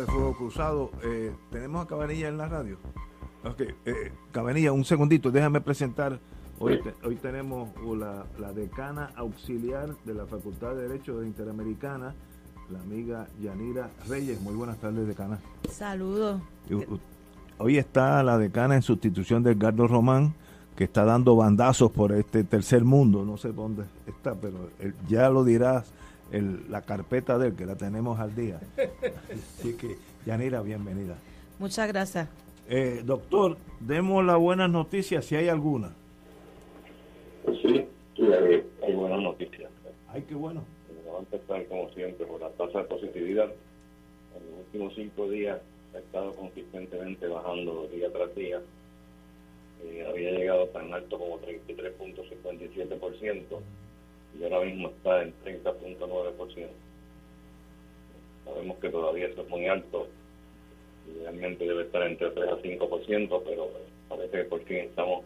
De Fuego Cruzado. Eh, tenemos a Cabanilla en la radio. Ok, eh, Cabanilla, un segundito, déjame presentar. Hoy, te- hoy tenemos la, la decana auxiliar de la Facultad de Derecho Interamericana, la amiga Yanira Reyes. Muy buenas tardes, decana. Saludos. Hoy está la decana en sustitución de Edgardo Román, que está dando bandazos por este tercer mundo. No sé dónde está, pero él- ya lo dirás el- la carpeta de él, que la tenemos al día. Así que, Yanira, bienvenida. Muchas gracias. Eh, doctor, demos las buenas noticias si hay alguna. Pues sí, hay, hay buenas noticias. Ay, qué bueno. Vamos a empezar, como siempre, por la tasa de positividad. En los últimos cinco días ha estado consistentemente bajando día tras día. Eh, había llegado tan alto como 33.57% y ahora mismo está en 30.9%. Sabemos que todavía es muy alto. Idealmente debe estar entre 3 a 5%, pero parece que por fin estamos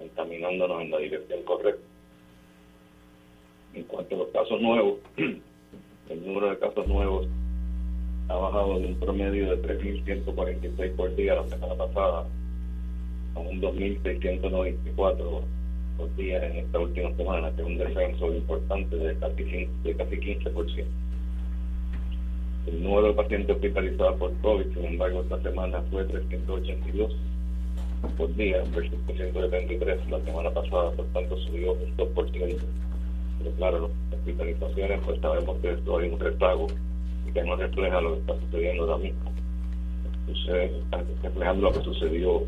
encaminándonos en la dirección correcta. En cuanto a los casos nuevos, el número de casos nuevos ha bajado de un promedio de 3.146 por día la semana pasada a un 2.694 por día en esta última semana, que es un descenso importante de casi, quin- de casi 15%. El número de pacientes hospitalizados por COVID, sin embargo, esta semana fue 382 por día versus 373 la semana pasada, por tanto subió un 2%. Pero claro, las hospitalizaciones, pues sabemos que esto hay un rezago y que no refleja lo que está sucediendo ahora mismo. Entonces, está reflejando lo que sucedió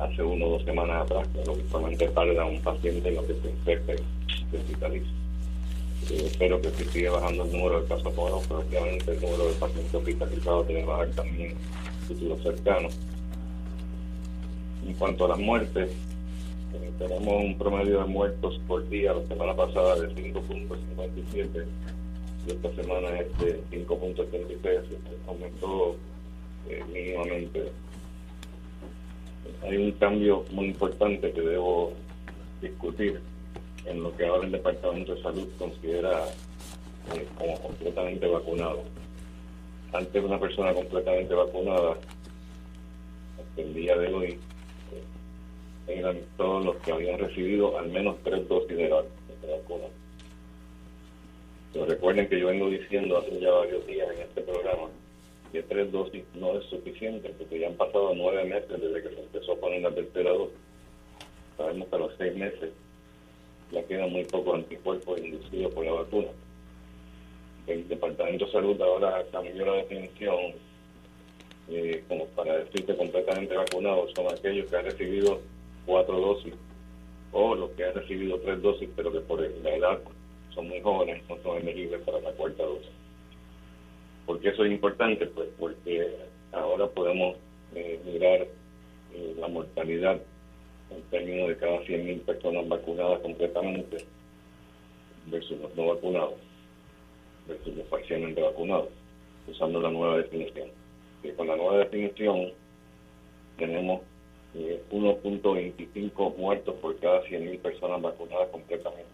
hace uno o dos semanas atrás, lo que solamente tarda un paciente en lo que se infecta y se hospitaliza. Eh, espero que si sigue bajando el número de casos nuevos, pero obviamente el número de pacientes hospitalizados debe bajar también en el futuro cercano. En cuanto a las muertes, eh, tenemos un promedio de muertos por día la semana pasada de 5.57 y esta semana es de 5.73, aumentó eh, mínimamente. Hay un cambio muy importante que debo discutir en lo que ahora el Departamento de Salud considera eh, como completamente vacunado. Antes una persona completamente vacunada, hasta el día de hoy, eh, eran todos los que habían recibido al menos tres dosis de de vacuna. Pero recuerden que yo vengo diciendo hace ya varios días en este programa que tres dosis no es suficiente porque ya han pasado nueve meses desde que se empezó a poner la tercera. Sabemos que a los seis meses ya quedan muy pocos anticuerpos inducidos por la vacuna. El Departamento de Salud ahora cambió la definición como para decirte completamente vacunados son aquellos que han recibido cuatro dosis o los que han recibido tres dosis pero que por la edad son muy jóvenes no son elegibles para la cuarta dosis. ¿Por qué eso es importante? Pues porque ahora podemos eh, mirar eh, la mortalidad en términos de cada 100.000 personas vacunadas completamente versus los no vacunados, versus los parcialmente vacunados, usando la nueva definición. Y con la nueva definición tenemos eh, 1.25 muertos por cada 100.000 personas vacunadas completamente.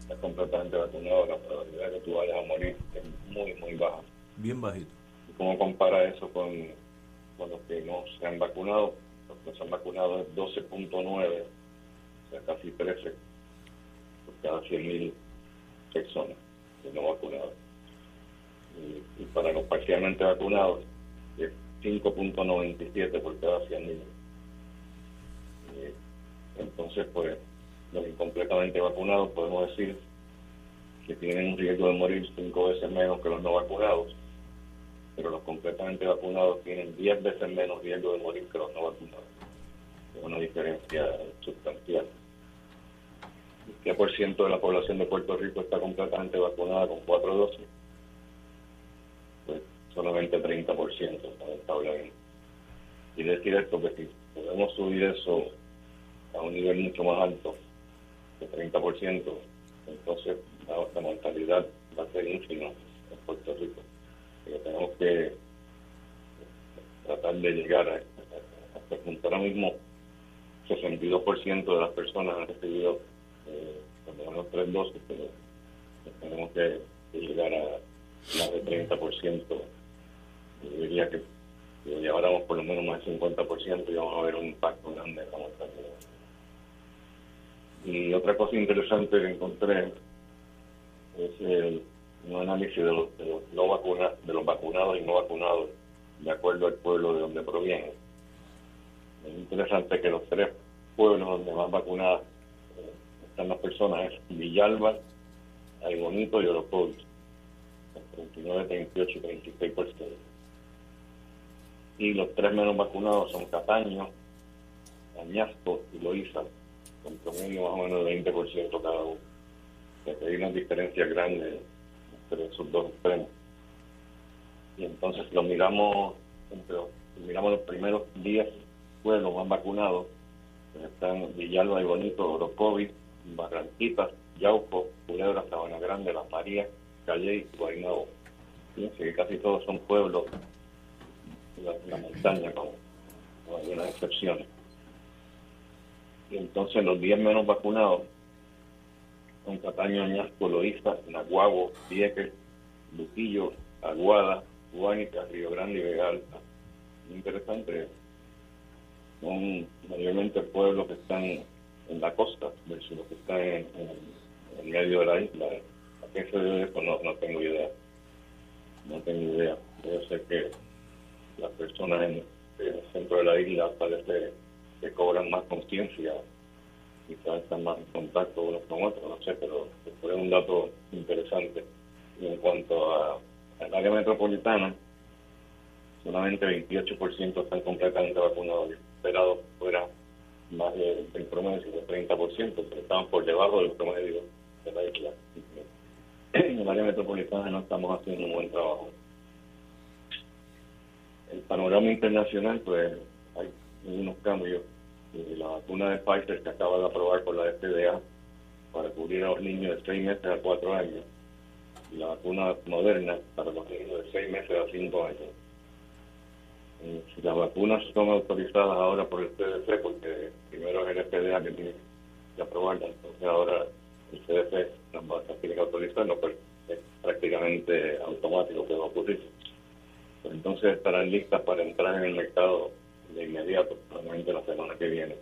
Estás completamente vacunado, la probabilidad de que tú vayas a morir es muy, muy baja. Bien bajito. ¿Y cómo compara eso con, con los que no se han vacunado? Los que se han vacunado es 12.9, o sea, casi 13 por cada 100.000 personas que no vacunadas. Y, y para los parcialmente vacunados es 5.97 por cada 100 niños. Eh, entonces, pues, los incompletamente vacunados podemos decir que tienen un riesgo de morir cinco veces menos que los no vacunados, pero los completamente vacunados tienen 10 veces menos riesgo de morir que los no vacunados. Es una diferencia sustancial. ¿Qué por ciento de la población de Puerto Rico está completamente vacunada con cuatro dosis? Pues solamente 30%, lamentablemente. Y decir esto que si podemos subir eso a un nivel mucho más alto, de 30%, entonces la, mortalidad va a ser ínfima en Puerto Rico. Tenemos que tratar de llegar a, este punto. Ahora mismo, 62% de las personas han recibido eh, cuando menos tres dosis, pero tenemos que, llegar a más de 30%. Yo diría que si lleváramos por lo menos más del 50% y vamos a ver un impacto grande en la. Y otra cosa interesante que encontré es el, un análisis de los, de los no vacunados, de los vacunados y no vacunados, de acuerdo al pueblo de donde provienen. Es interesante que los tres pueblos donde más vacunadas eh, están las personas es Villalba, Bonito y Orocovis, 39, 38 y 36%. Y los tres menos vacunados son Cataño, Añasco y Loíza, con promedio más o menos de 20% cada uno. hay una diferencia grande entre esos dos extremos. Y entonces lo miramos, entre, miramos los primeros 10 pueblos más vacunados, pues están Villalba y Bonito, Orocovis, Barranquitas, Yauco, Culebra, Sabana Grande, Las Marías, Calle y Guaynabo. Fíjense que casi todos son pueblos de la, montaña, con algunas excepciones y entonces los 10 menos vacunados son Cataño, Añasco, Loíza, Naguabo, Vieques, Luquillo, Aguada, Guánica, Río Grande y Vega Alta. Interesante, son mayormente pueblos que están en la costa versus los que están en, el medio de la isla. ¿A qué se debe eso? No, no tengo idea. No tengo idea. Debe ser que las personas en, en el centro de la isla parece que cobran más conciencia, quizás están más en contacto unos con otros, no sé, pero fue un dato interesante. Y en cuanto a, al área metropolitana, solamente 28% están completamente vacunados. Esperado fuera más del promedio, del 30%, pero estaban por debajo del promedio de la isla. En el área metropolitana no estamos haciendo un buen trabajo. El panorama internacional, pues hay unos cambios. La vacuna de Pfizer que acaba de aprobar por la FDA para cubrir a los niños de 6 meses a 4 años y la vacuna moderna para los niños de 6 meses a 5 años. Eh, si las vacunas son autorizadas ahora por el CDC, porque primero es el FDA que tiene que aprobarlas, entonces ahora el CDC las va a que autorizarlo, pero es prácticamente automático que va a ocurrir. Pues entonces estarán listas para entrar en el mercado de inmediato, probablemente la semana que viene.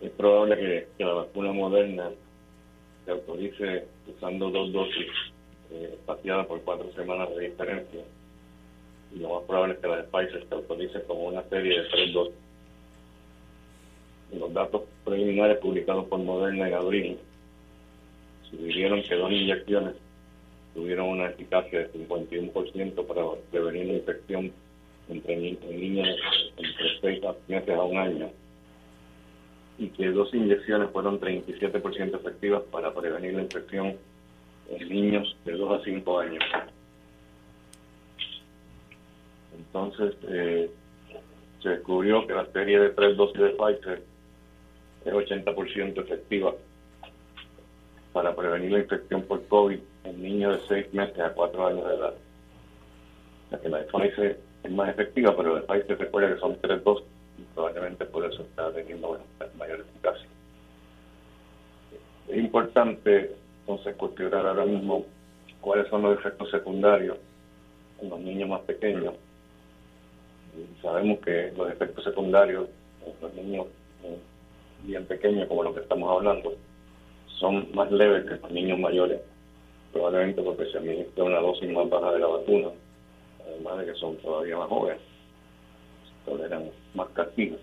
Es probable que, la vacuna moderna se autorice usando dos dosis eh, espaciadas por cuatro semanas de diferencia. Y lo más probable es que la de Pfizer se autorice como una serie de tres dosis. Los datos preliminares publicados por Moderna en abril sugirieron que dos inyecciones tuvieron una eficacia de 51% para prevenir la infección entre niños entre 6 meses a un año y que dos inyecciones fueron 37% efectivas para prevenir la infección en niños de 2 a 5 años. Entonces, eh, se descubrió que la serie de tres dosis de Pfizer es 80% efectiva para prevenir la infección por COVID en niños de 6 meses a 4 años de edad. Sea que la de Pfizer es más efectiva, pero el país se recuerda que son tres dosis y probablemente por eso está teniendo mayor eficacia. Es importante entonces cuestionar ahora mismo cuáles son los efectos secundarios en los niños más pequeños. sabemos que los efectos secundarios en los niños eh, bien pequeños, como los que estamos hablando, son más leves que en los niños mayores, probablemente porque se administra una dosis más baja de la vacuna además de que son todavía más jóvenes, toleran más castigos.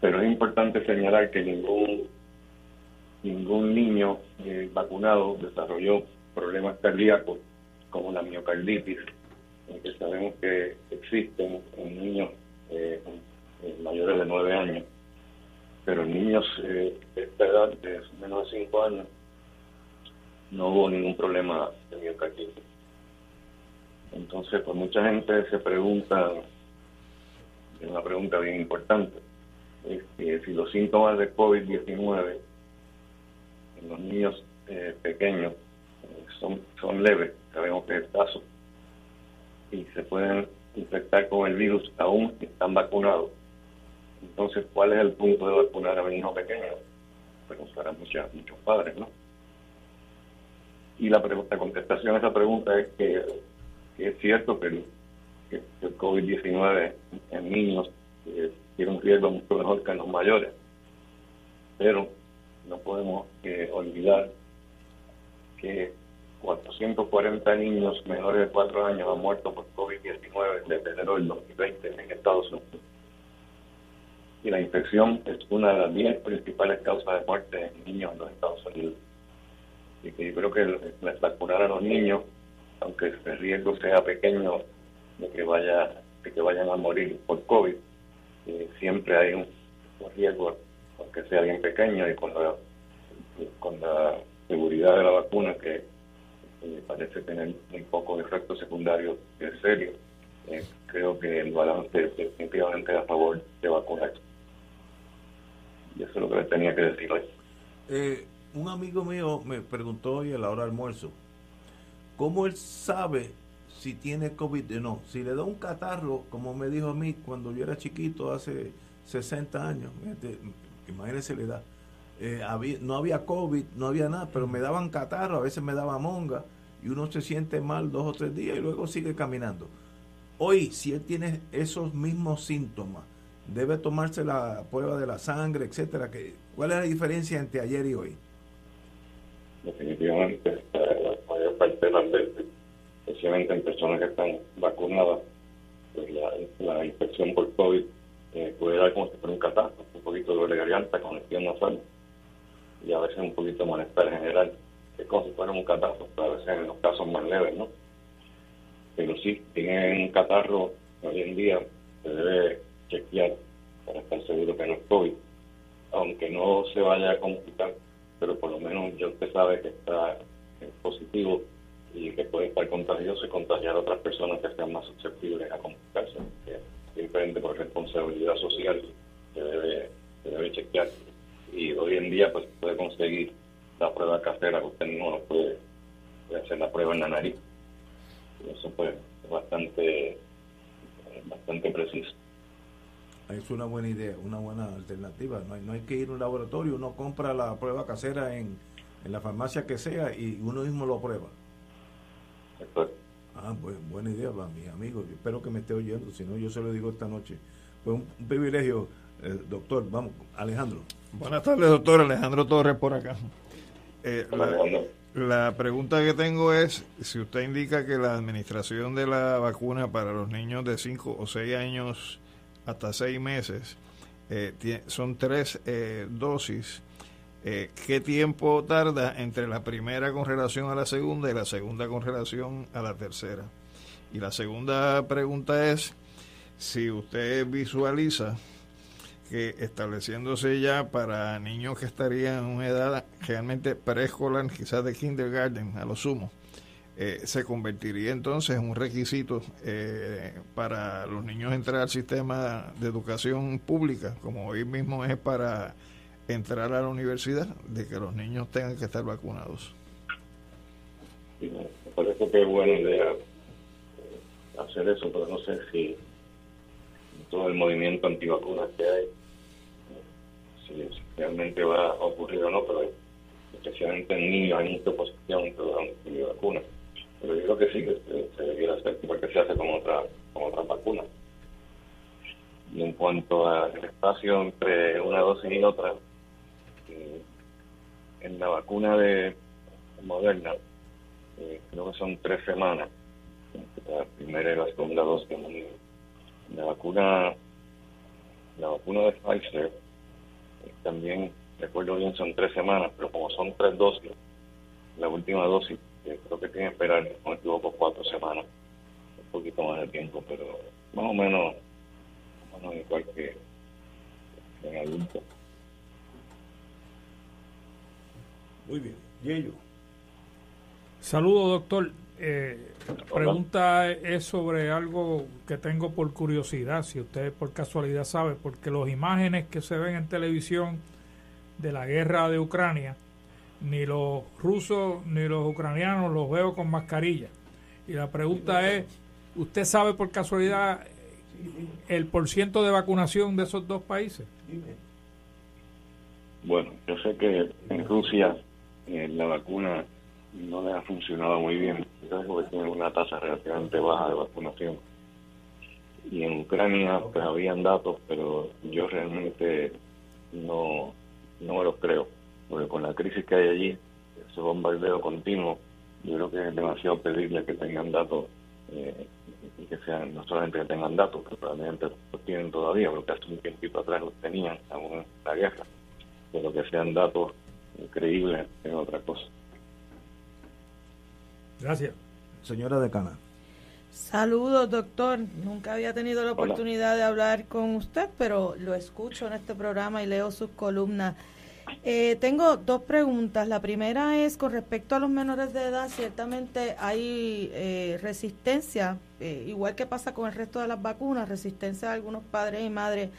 Pero es importante señalar que ningún ningún niño eh, vacunado desarrolló problemas cardíacos como la miocarditis, que sabemos que existen en niños eh, mayores de 9 años, pero en niños eh, de esta edad, de menos de 5 años, no hubo ningún problema de miocarditis. Entonces, pues mucha gente se pregunta, es una pregunta bien importante, es que si los síntomas de COVID-19 en los niños eh, pequeños eh, son, son leves, sabemos que es el caso, y se pueden infectar con el virus aún están vacunados. Entonces, ¿cuál es el punto de vacunar a un hijo pequeño? Preguntarán muchos, muchos padres, ¿no? Y la, la contestación a esa pregunta es que, es cierto que el, COVID-19 en niños eh, tiene un riesgo mucho mejor que en los mayores, pero no podemos eh, olvidar que 440 niños menores de 4 años han muerto por COVID-19 desde enero del 2020 en Estados Unidos. Y la infección es una de las 10 principales causas de muerte en niños en los Estados Unidos. Y que yo creo que vacunar a los niños, aunque el riesgo sea pequeño de que vaya de que vayan a morir por COVID, eh, siempre hay un, riesgo aunque sea bien pequeño y con la, con la seguridad de la vacuna que eh, parece tener muy pocos efectos secundarios serios, eh, creo que el balance es definitivamente a favor de vacunar. Y eso es lo que le tenía que decir hoy. Un amigo mío me preguntó hoy a la hora del almuerzo, ¿cómo él sabe si tiene COVID o no? Si le da un catarro, como me dijo a mí cuando yo era chiquito hace 60 años, imagínense la edad. Eh, no había COVID, no había nada, pero me daban catarro, a veces me daba monga y uno se siente mal dos o tres días y luego sigue caminando. Hoy, si él tiene esos mismos síntomas, debe tomarse la prueba de la sangre, etcétera. ¿Cuál es la diferencia entre ayer y hoy? Definitivamente, la mayor parte de las veces, especialmente en personas que están vacunadas, pues la, la infección por COVID eh, puede dar como si fuera un catarro, un poquito de garganta, congestión nasal y a veces un poquito de malestar en general, que es como si fuera un catarro, a veces en los casos más leves, ¿no? Pero sí, tienen un catarro, hoy en día se debe chequear para estar seguro que no es COVID, aunque no se vaya a complicar, pero por lo menos ya usted sabe que está positivo y que puede estar contagioso y contagiar a otras personas que sean más susceptibles a complicarse diferente por responsabilidad social que debe, debe chequear. Y hoy en día pues puede conseguir la prueba casera, usted no puede, hacer la prueba en la nariz. eso pues es bastante, bastante preciso. Es una buena idea, una buena alternativa. No hay, no hay que ir a un laboratorio, uno compra la prueba casera en, en la farmacia que sea y uno mismo lo prueba. Ah, pues buena idea para mis amigos. Espero que me esté oyendo, si no yo se lo digo esta noche. Fue un, privilegio, eh, doctor. Vamos, Alejandro. Buenas tardes, doctor. Alejandro Torres por acá. Eh, la, pregunta que tengo es si usted indica que la administración de la vacuna para los niños de 5 o 6 años hasta 6 meses eh, son tres dosis eh, ¿qué tiempo tarda entre la primera con relación a la segunda y la segunda con relación a la tercera? Y la segunda pregunta es si usted visualiza que estableciéndose ya para niños que estarían en una edad realmente preescolar, quizás de kindergarten a lo sumo, eh, se convertiría entonces en un requisito eh, para los niños entrar al sistema de educación pública, como hoy mismo es para entrar a la universidad, de que los niños tengan que estar vacunados. me parece que es buena idea eh, hacer eso, pero no sé si todo el movimiento antivacunas que hay, eh, si, realmente va a ocurrir o no, pero especialmente en niños hay mucha oposición a la vacuna. Pero yo creo que sí que se, debería hacer, porque se hace con otra, con otra vacuna. Y en cuanto al espacio entre una dosis y otra, en la vacuna de Moderna, eh, creo que son tres semanas, la primera y la segunda dosis. La vacuna, la vacuna de Pfizer, eh, también, recuerdo bien, son tres semanas, pero como son tres dosis, la última dosis, creo que tiene que esperar, no me equivoco, cuatro semanas, un poquito más de tiempo, pero más o menos, más o menos igual que en adultos. Muy bien. Yello. Saludos, doctor. Eh, la pregunta es sobre algo que tengo por curiosidad, si usted por casualidad sabe, porque las imágenes que se ven en televisión de la guerra de Ucrania, ni los rusos ni los ucranianos los veo con mascarilla. Y la pregunta es, ¿usted sabe por casualidad el porciento de vacunación de esos dos países? Bueno, yo sé que en Rusia eh, la vacuna no le ha funcionado muy bien, porque tiene una tasa relativamente baja de vacunación. Y en Ucrania pues habían datos, pero yo realmente no, no me los creo, porque con la crisis que hay allí, ese bombardeo continuo, yo creo que es demasiado pedirle que tengan datos eh, y que sean, no solamente que tengan datos, que probablemente los tienen todavía, porque hace un tiempito atrás los tenían, aún en la guerra, pero que sean datos creíbles es otra cosa. Gracias. Señora Decana. Saludos, doctor. Nunca había tenido la oportunidad de hablar con usted, pero lo escucho en este programa y leo sus columnas. Eh, tengo dos preguntas. La primera es con respecto a los menores de edad. Ciertamente hay eh, resistencia, eh, igual que pasa con el resto de las vacunas, resistencia de algunos padres y madres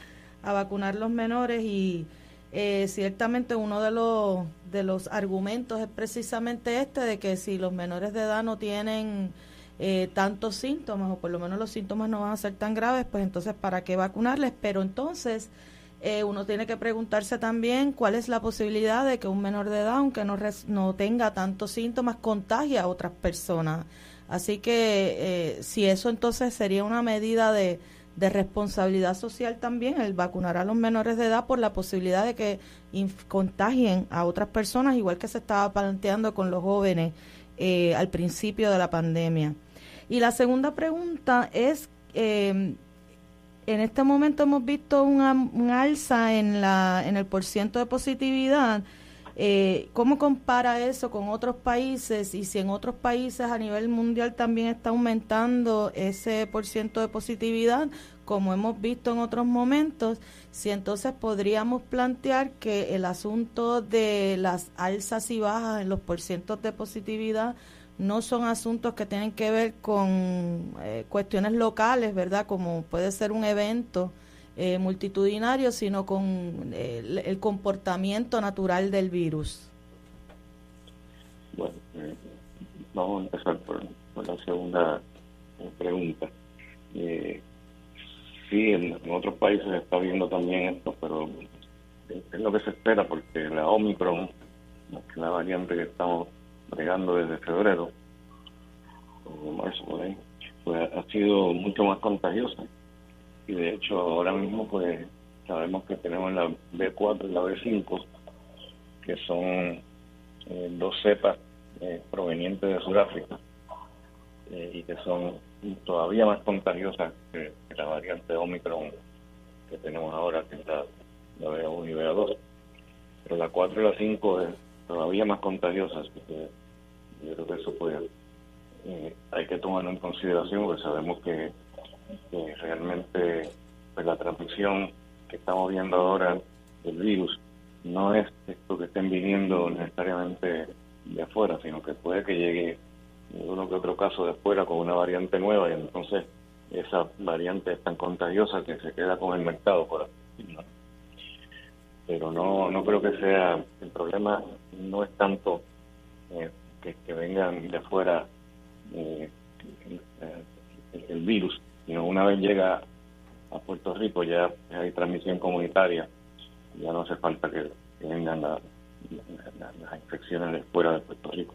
a vacunar los menores y eh, ciertamente uno de los, de los argumentos es precisamente este de que si los menores de edad no tienen eh, tantos síntomas o por lo menos los síntomas no van a ser tan graves, pues entonces ¿para qué vacunarles? Pero entonces eh, uno tiene que preguntarse también cuál es la posibilidad de que un menor de edad, aunque no, no tenga tantos síntomas, contagie a otras personas. Así que si eso entonces sería una medida de de responsabilidad social también el vacunar a los menores de edad por la posibilidad de que contagien a otras personas, igual que se estaba planteando con los jóvenes eh, al principio de la pandemia. Y la segunda pregunta es, eh, en este momento hemos visto una, un alza en, la, en el porciento de positividad. Eh, ¿Cómo compara eso con otros países y si en otros países a nivel mundial también está aumentando ese porciento de positividad, como hemos visto en otros momentos? Si entonces podríamos plantear que el asunto de las alzas y bajas en los porcientos de positividad no son asuntos que tienen que ver con eh, cuestiones locales, ¿verdad? Como puede ser un evento eh, multitudinario, sino con eh, el, comportamiento natural del virus? Bueno, eh, vamos a empezar por, la segunda pregunta. sí, en, otros países se está viendo también esto, pero es lo que se espera porque la Omicron, la variante que estamos bregando desde febrero, o marzo por ahí, pues ha sido mucho más contagiosa y de hecho ahora mismo pues sabemos que tenemos la B4 y la B5 que son eh, dos cepas eh, provenientes de Sudáfrica eh, y que son todavía más contagiosas que, la variante Omicron que tenemos ahora, que es la, B1 y B2. Pero la 4 y la 5 es todavía más contagiosa, así que yo creo que eso pues hay que tomarlo en consideración porque sabemos que que realmente pues, la transmisión que estamos viendo ahora del virus no es esto que estén viniendo necesariamente de afuera, sino que puede que llegue uno que otro caso de afuera con una variante nueva y entonces esa variante es tan contagiosa que se queda con el mercado, por así Pero no, no creo que sea, el problema no es tanto eh, que, vengan de afuera eh, el virus, una vez llega a Puerto Rico ya hay transmisión comunitaria, ya no hace falta que, vengan las infecciones de fuera de Puerto Rico.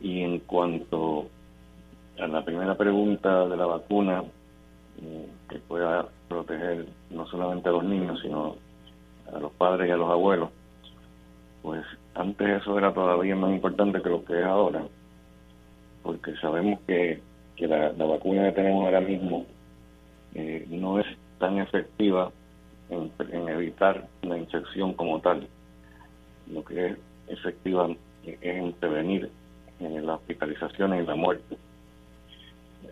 Y en cuanto a la primera pregunta de la vacuna, eh, que pueda proteger no solamente a los niños, sino a los padres y a los abuelos, pues antes eso era todavía más importante que lo que es ahora, porque sabemos que, la, vacuna que tenemos ahora mismo eh, no es tan efectiva en, evitar la infección como tal. Lo que es efectiva es en prevenir la hospitalización y la muerte.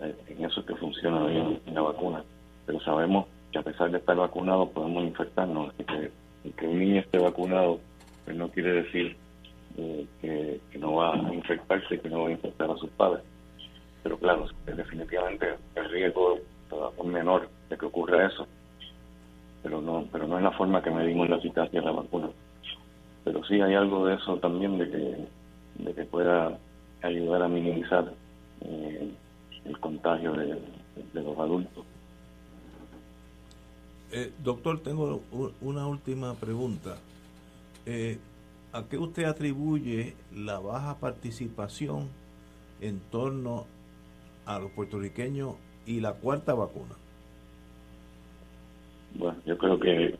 Eh, en eso es que funciona bien la vacuna. Pero sabemos que a pesar de estar vacunado podemos infectarnos. que, que un niño esté vacunado pues no quiere decir eh, que, no va a infectarse que no va a infectar a sus padres. Pero claro, definitivamente el riesgo es menor de que ocurra eso. Pero no, pero no es la forma que medimos la eficacia de la vacuna. Pero sí hay algo de eso también de que, de que pueda ayudar a minimizar eh, el contagio de, los adultos. Eh, doctor, tengo una última pregunta. Eh, ¿A qué usted atribuye la baja participación en torno a los puertorriqueños y la cuarta vacuna? Bueno, yo creo que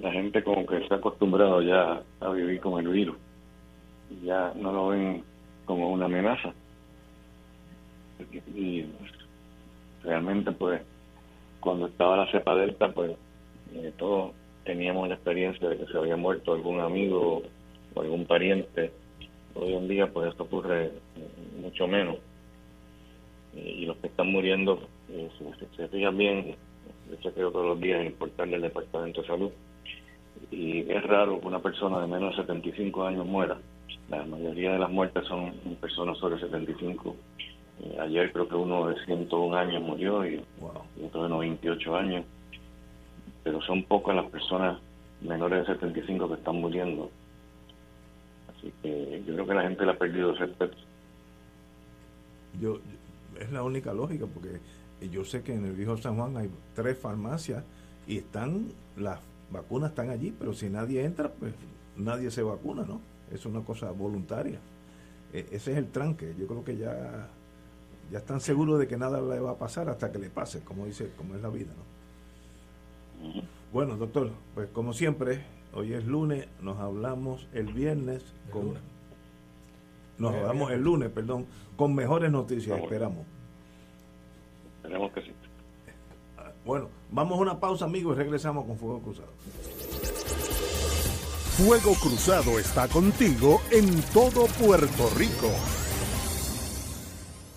la gente como que se ha acostumbrado ya a vivir con el virus. Ya no lo ven como una amenaza. Y realmente pues cuando estaba la cepa delta pues eh, todos teníamos la experiencia de que se había muerto algún amigo o algún pariente. Hoy en día pues esto ocurre mucho menos. Y los que están muriendo, eh, si se, fijan bien, yo chequeo todos los días en el portal del Departamento de Salud, y es raro que una persona de menos de 75 años muera. La mayoría de las muertes son personas sobre 75. Eh, ayer creo que uno de 101 años murió y, otro de 98 años. Pero son pocas las personas menores de 75 que están muriendo. Así que yo creo que la gente le ha perdido el respeto. Yo, es la única lógica porque yo sé que en el viejo San Juan hay tres farmacias y están las vacunas están allí, pero si nadie entra, pues nadie se vacuna, ¿no? Es una cosa voluntaria. E, ese es el tranque. Yo creo que ya, ya están seguros de que nada le va a pasar hasta que le pase, como dice, como es la vida, ¿no? Bueno, doctor, pues como siempre, hoy es lunes, nos hablamos el viernes con nos hablamos el lunes, perdón, con mejores noticias, esperamos. Esperemos que sí. Bueno, vamos a una pausa, amigos, y regresamos con Fuego Cruzado. Fuego Cruzado está contigo en todo Puerto Rico.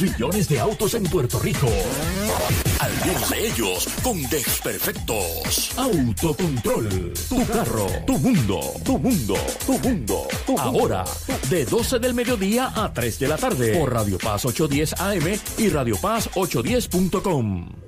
millones de autos en Puerto Rico. Algunos de ellos con desperfectos. Autocontrol. Tu carro. Tu mundo. Tu mundo. Tu mundo. Ahora, de 12 del mediodía a 3 de la tarde. Por Radio Paz 810 AM y Radio Paz 810.com.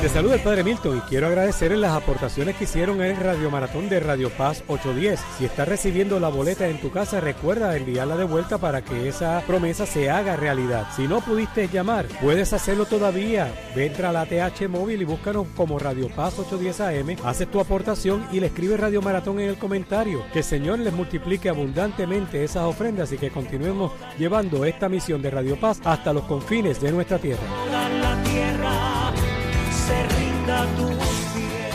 te saluda el Padre Milton y quiero agradecerles las aportaciones que hicieron en el Radio Maratón de Radio Paz 810. Si estás recibiendo la boleta en tu casa, recuerda enviarla de vuelta para que esa promesa se haga realidad. Si no pudiste llamar, puedes hacerlo todavía. Entra a la TH móvil y búscanos como Radio Paz 810 AM, haces tu aportación y le escribes Radio Maratón en el comentario. Que el Señor les multiplique abundantemente esas ofrendas y que continuemos llevando esta misión de Radio Paz hasta los confines de nuestra tierra. Tus pies.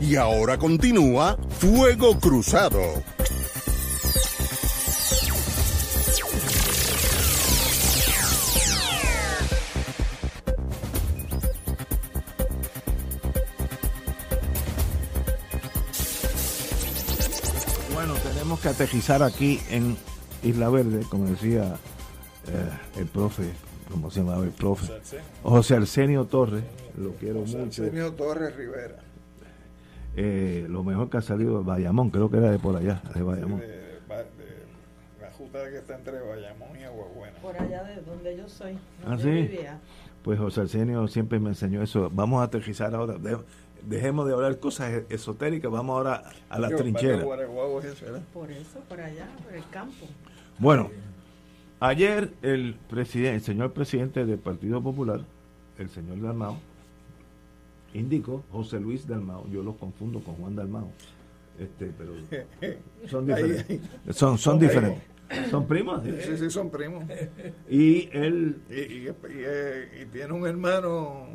Y ahora continúa Fuego Cruzado. Bueno, tenemos que aterrizar aquí en Isla Verde, como decía eh, el profe, ¿cómo se llamaba el profe? José Arsenio Torres, lo quiero mucho. Arsenio Torres Rivera. Eh, lo mejor que ha salido de Bayamón, creo que era de por allá, de Bayamón. De, de- la justa que está entre Bayamón y Aguabuena. Por allá de donde yo soy. Ah, donde sí. yo vivía. Pues José Arsenio siempre me enseñó eso. Vamos a aterrizar ahora. De- dejemos de hablar cosas esotéricas, vamos ahora a la Yo, trinchera. Guaraguao es. Por eso, por allá, por el campo. Bueno, ayer el presidente, el señor presidente del Partido Popular, el señor Dalmao, indicó, José Luis Dalmao, yo los confundo con Juan Dalmao, este, pero son diferentes. Son, son diferentes. Son primos. Sí, sí, son primos. Y él Y, y- y, eh, y tiene un hermano,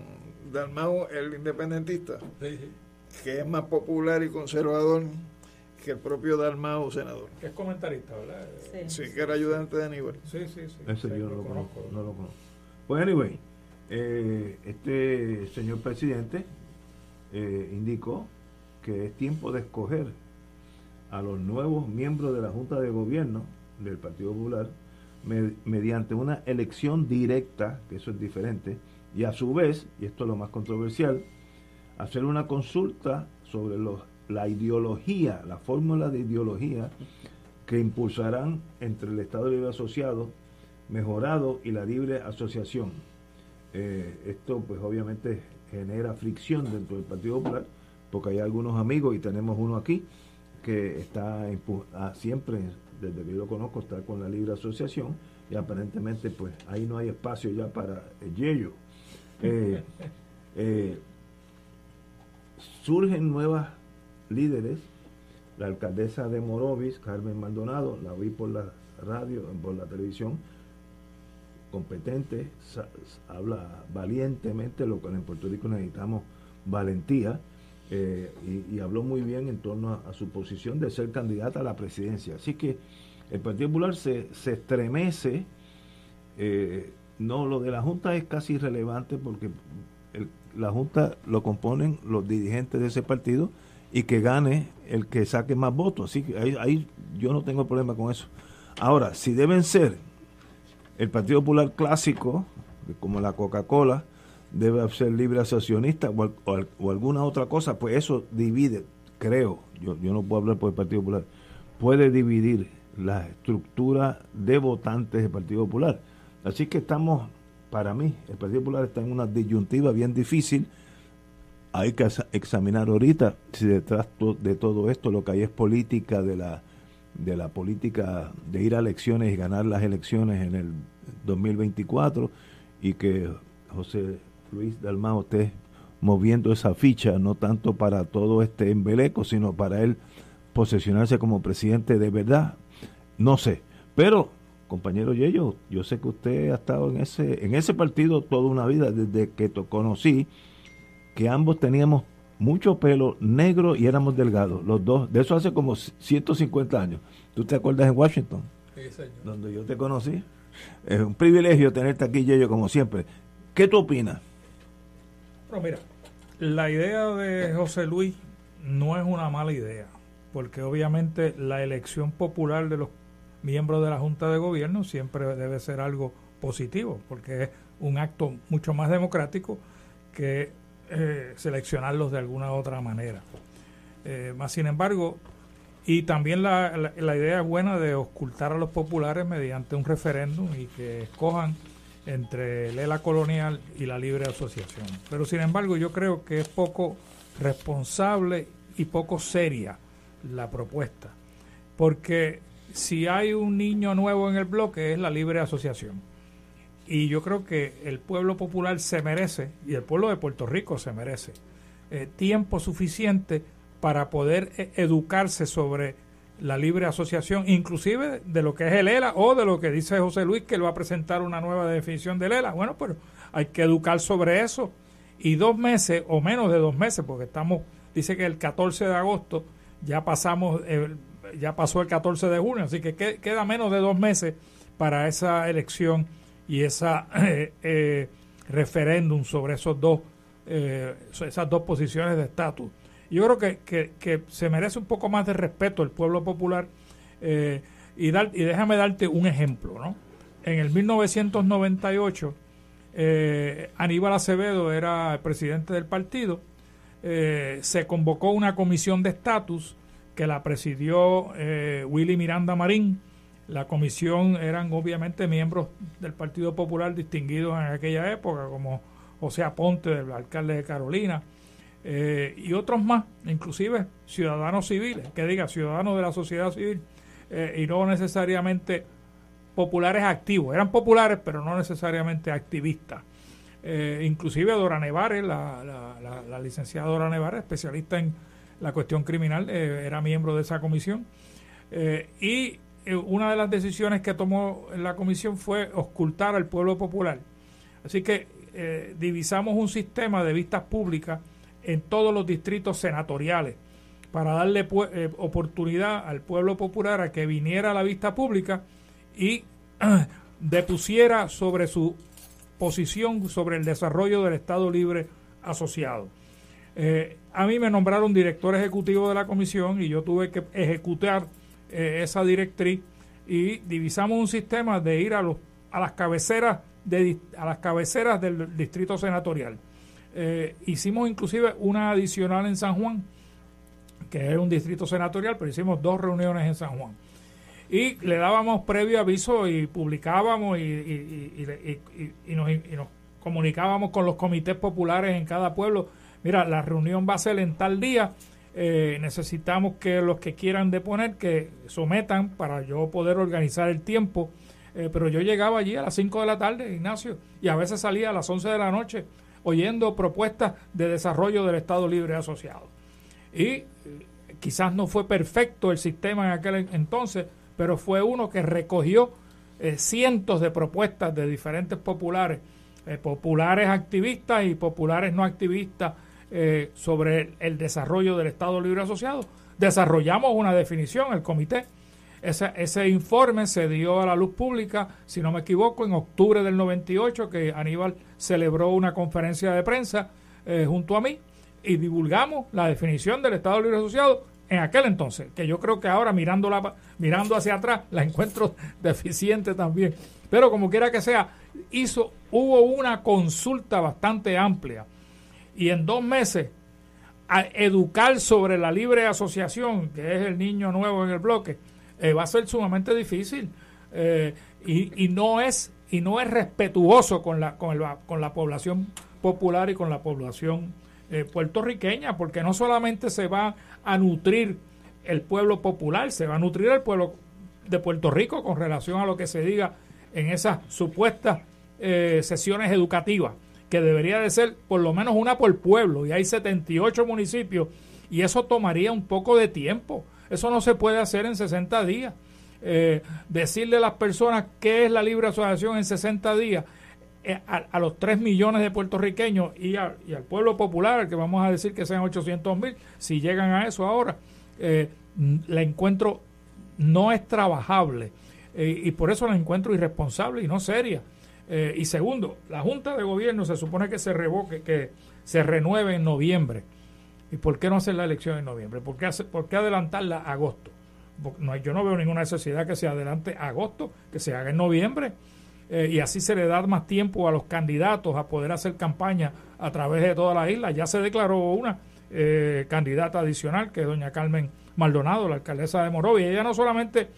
Dalmao, el independentista, que es más popular y conservador que el propio Dalmao, senador. Que es comentarista, ¿verdad? Sí, que era ayudante de Aníbal. Sí, sí, sí. Ese Sí, yo no lo conozco, conozco. no lo conozco. Pues anyway, eh, este señor presidente eh, indicó que es tiempo de escoger a los nuevos miembros de la Junta de Gobierno del Partido Popular me- mediante una elección directa, que eso es diferente, y a su vez, y esto es lo más controversial, hacer una consulta sobre los, la ideología, la fórmula de ideología que impulsarán entre el Estado Libre Asociado, mejorado y la libre asociación. Eh, esto pues obviamente genera fricción dentro del Partido Popular, porque hay algunos amigos y tenemos uno aquí que está ah, siempre, desde que yo lo conozco, está con la libre asociación y aparentemente pues ahí no hay espacio ya para el yello. Eh, eh, surgen nuevas líderes, la alcaldesa de Morovis, Carmen Maldonado, la vi por la radio, por la televisión, competente, habla valientemente, lo que en Puerto Rico necesitamos valentía, eh, y, habló muy bien en torno a, su posición de ser candidata a la presidencia. Así que el Partido Popular se, se estremece, eh, no, lo de la Junta es casi irrelevante porque la Junta lo componen los dirigentes de ese partido y que gane el que saque más votos. Así que ahí, yo no tengo problema con eso. Ahora, si deben ser el Partido Popular clásico, como la Coca-Cola, debe ser libre asociacionista o, o alguna otra cosa, pues eso divide, creo, yo, yo no puedo hablar por el Partido Popular, puede dividir la estructura de votantes del Partido Popular. Así que estamos, para mí, el Partido Popular está en una disyuntiva bien difícil. Hay que exa- examinar ahorita si detrás de todo esto lo que hay es política de la de la política de ir a elecciones y ganar las elecciones en el 2024 y que José Luis Dalmao esté moviendo esa ficha, no tanto para todo este embeleco, sino para él posesionarse como presidente de verdad. No sé, pero compañero Yello, yo sé que usted ha estado en ese en ese partido toda una vida desde que to conocí que ambos teníamos mucho pelo negro y éramos delgados, los dos. De eso hace como 150 años. ¿Tú te acuerdas en Washington? Sí, señor. Donde yo te conocí. Es un privilegio tenerte aquí, Yello, como siempre. ¿Qué tú opinas? Pero mira, la idea de José Luis no es una mala idea, porque obviamente la elección popular de los miembros de la Junta de Gobierno siempre debe ser algo positivo, porque es un acto mucho más democrático que eh, seleccionarlos de alguna otra manera. Eh, más sin embargo, y también la, la, la idea buena de ocultar a los populares mediante un referéndum y que escojan entre ELA colonial y la libre asociación. Pero sin embargo yo creo que es poco responsable y poco seria la propuesta. Porque si hay un niño nuevo en el bloque es la libre asociación. Y yo creo que el pueblo popular se merece, y el pueblo de Puerto Rico se merece, eh, tiempo suficiente para poder eh, educarse sobre la libre asociación, inclusive de lo que es el ELA o de lo que dice José Luis que él va a presentar una nueva definición del ELA. Bueno, pero hay que educar sobre eso. Y dos meses o menos de dos meses, porque estamos, dice que el 14 de agosto ya pasamos, ya pasó el 14 de junio, así que queda menos de dos meses para esa elección y esa eh, eh, referéndum sobre esos dos, eh, esas dos posiciones de estatus. Yo creo que, que, se merece un poco más de respeto el pueblo popular y, dar, y déjame darte un ejemplo. ¿no? En el 1998, eh, Aníbal Acevedo era el presidente del partido, se convocó una comisión de estatus que la presidió Willy Miranda Marín. La comisión eran obviamente miembros del Partido Popular distinguidos en aquella época, como José Aponte, el alcalde de Carolina, eh, y otros más, inclusive ciudadanos civiles, que diga ciudadanos de la sociedad civil, eh, y no necesariamente populares activos. Eran populares, pero no necesariamente activistas. Eh, inclusive Dora Nevares, la, la, licenciada Dora Nevares, especialista en la cuestión criminal, era miembro de esa comisión. y una de las decisiones que tomó la comisión fue ocultar al pueblo popular. Así que divisamos un sistema de vistas públicas en todos los distritos senatoriales para darle eh, oportunidad al pueblo popular a que viniera a la vista pública y depusiera sobre su posición sobre el desarrollo del Estado Libre Asociado. Eh, a mí me nombraron director ejecutivo de la comisión y yo tuve que ejecutar eh, esa directriz y divisamos un sistema de ir a, los, a las cabeceras de, a las cabeceras del distrito senatorial eh, hicimos inclusive una adicional en San Juan, que es un distrito senatorial, pero hicimos dos reuniones en San Juan. Y le dábamos previo aviso y publicábamos y, nos, comunicábamos con los comités populares en cada pueblo. Mira, la reunión va a ser en tal día. Eh, necesitamos que los que quieran deponer que sometan para yo poder organizar el tiempo. Eh, pero yo llegaba allí a las 5 de la tarde, Ignacio, y a veces salía a las 11 de la noche oyendo propuestas de desarrollo del Estado Libre Asociado. Y eh, quizás no fue perfecto el sistema en aquel entonces, pero fue uno que recogió eh, cientos de propuestas de diferentes populares, populares activistas y populares no activistas sobre el, desarrollo del Estado Libre Asociado. Desarrollamos una definición, el comité, ese, ese, informe se dio a la luz pública, si no me equivoco, en octubre del 98, que Aníbal celebró una conferencia de prensa eh, junto a mí y divulgamos la definición del Estado Libre Asociado en aquel entonces, que yo creo que ahora mirando, mirando hacia atrás la encuentro deficiente también. Pero como quiera que sea, hizo, hubo una consulta bastante amplia y en dos meses a educar sobre la libre asociación, que es el niño nuevo en el bloque, eh, va a ser sumamente difícil eh, y, y, no es y no es respetuoso con la con, el, con la población popular y con la población eh, puertorriqueña porque no solamente se va a nutrir el pueblo popular se va a nutrir el pueblo de Puerto Rico con relación a lo que se diga en esas supuestas sesiones educativas que debería de ser por lo menos una por pueblo y hay 78 municipios y eso tomaría un poco de tiempo eso no se puede hacer en 60 días. Eh, decirle a las personas qué es la libre asociación en 60 días eh, a, los 3 millones de puertorriqueños y, al pueblo popular, que vamos a decir que sean 800 mil, si llegan a eso ahora, eh, la encuentro no es trabajable y por eso la encuentro irresponsable y no seria. Y segundo, la Junta de Gobierno se supone que se revoque, que se renueve en noviembre. ¿Y por qué no hacer la elección en noviembre? ¿Por qué, por qué adelantarla a agosto? No, yo no veo ninguna necesidad que se adelante agosto, que se haga en noviembre. Eh, y así se le da más tiempo a los candidatos a poder hacer campaña a través de toda la isla. Ya se declaró una eh, candidata adicional, que es doña Carmen Maldonado, la alcaldesa de Morovia. Ella no solamente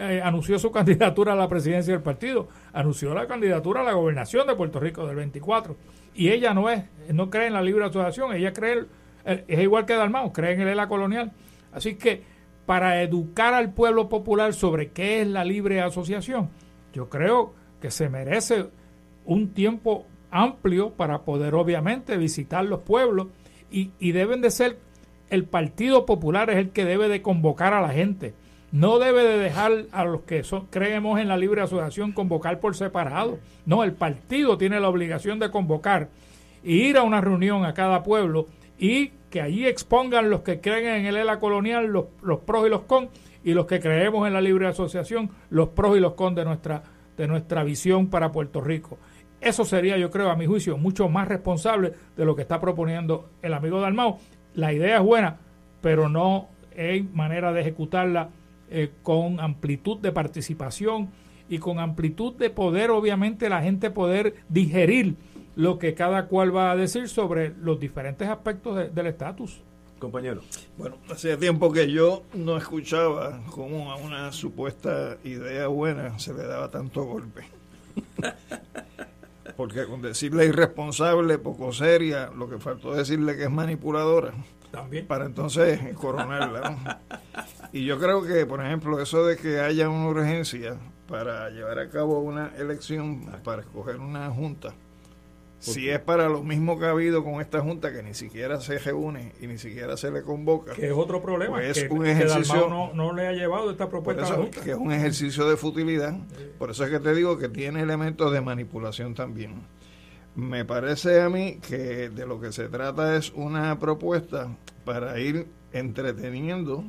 eh, anunció su candidatura a la presidencia del partido, anunció la candidatura a la gobernación de Puerto Rico del 24. Y ella no es, no cree en la libre asociación, ella cree es igual que Dalmau, creen en la colonial. Así que para educar al pueblo popular sobre qué es la libre asociación, yo creo que se merece un tiempo amplio para poder obviamente visitar los pueblos y, deben de ser, el Partido Popular es el que debe de convocar a la gente. No debe de dejar a los que son, creemos en la libre asociación convocar por separado. No, el partido tiene la obligación de convocar e ir a una reunión a cada pueblo y que allí expongan los que creen en el ELA colonial, los, los pros y los con, y los que creemos en la libre asociación, los pros y los con de nuestra, de nuestra visión para Puerto Rico. Eso sería, yo creo, a mi juicio, mucho más responsable de lo que está proponiendo el amigo Dalmau. La idea es buena, pero no hay manera de ejecutarla eh, con amplitud de participación y con amplitud de poder, obviamente, la gente poder digerir lo que cada cual va a decir sobre los diferentes aspectos del estatus. Compañero. Bueno, hacía tiempo que yo no escuchaba cómo a una supuesta idea buena se le daba tanto golpe. Porque con decirle irresponsable, poco seria, lo que faltó decirle que es manipuladora. También. Para entonces coronarla. Y yo creo que, por ejemplo, eso de que haya una urgencia para llevar a cabo una elección, para escoger una junta, si es para lo mismo que ha habido con esta junta que ni siquiera se reúne y ni siquiera se le convoca. Que es otro problema. Pues es que, un ejercicio. no, no, le ha llevado esta propuesta eso, a la junta. Que es un ejercicio de futilidad. Por eso es que te digo que tiene elementos de manipulación también. Me parece a mí que de lo que se trata es una propuesta para ir entreteniendo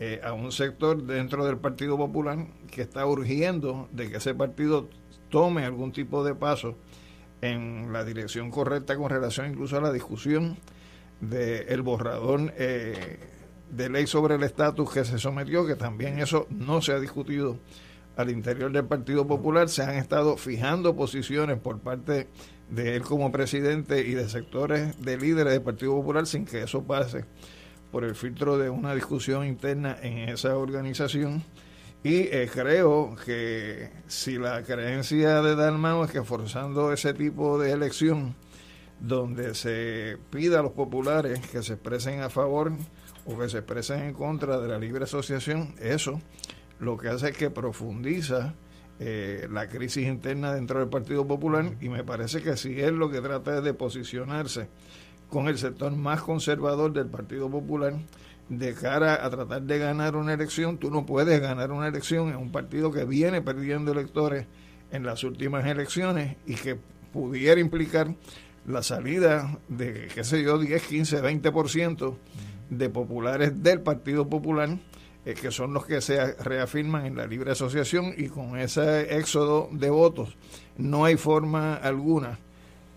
eh, a un sector dentro del Partido Popular que está urgiendo de que ese partido tome algún tipo de paso en la dirección correcta con relación incluso a la discusión del el borrador eh, de ley sobre el estatus que se sometió, que también eso no se ha discutido al interior del Partido Popular, se han estado fijando posiciones por parte de él como presidente y de sectores de líderes del Partido Popular sin que eso pase por el filtro de una discusión interna en esa organización. Y eh, creo que si la creencia de Dalmau es que forzando ese tipo de elección, donde se pida a los populares que se expresen a favor o que se expresen en contra de la libre asociación, eso lo que hace es que profundiza eh, la crisis interna dentro del Partido Popular y me parece que si él lo que trata es de posicionarse con el sector más conservador del Partido Popular, de cara a tratar de ganar una elección, tú no puedes ganar una elección en un partido que viene perdiendo electores en las últimas elecciones y que pudiera implicar la salida de, qué sé yo, 10, 15, 20% de populares del Partido Popular, eh, que son los que se reafirman en la libre asociación y con ese éxodo de votos no hay forma alguna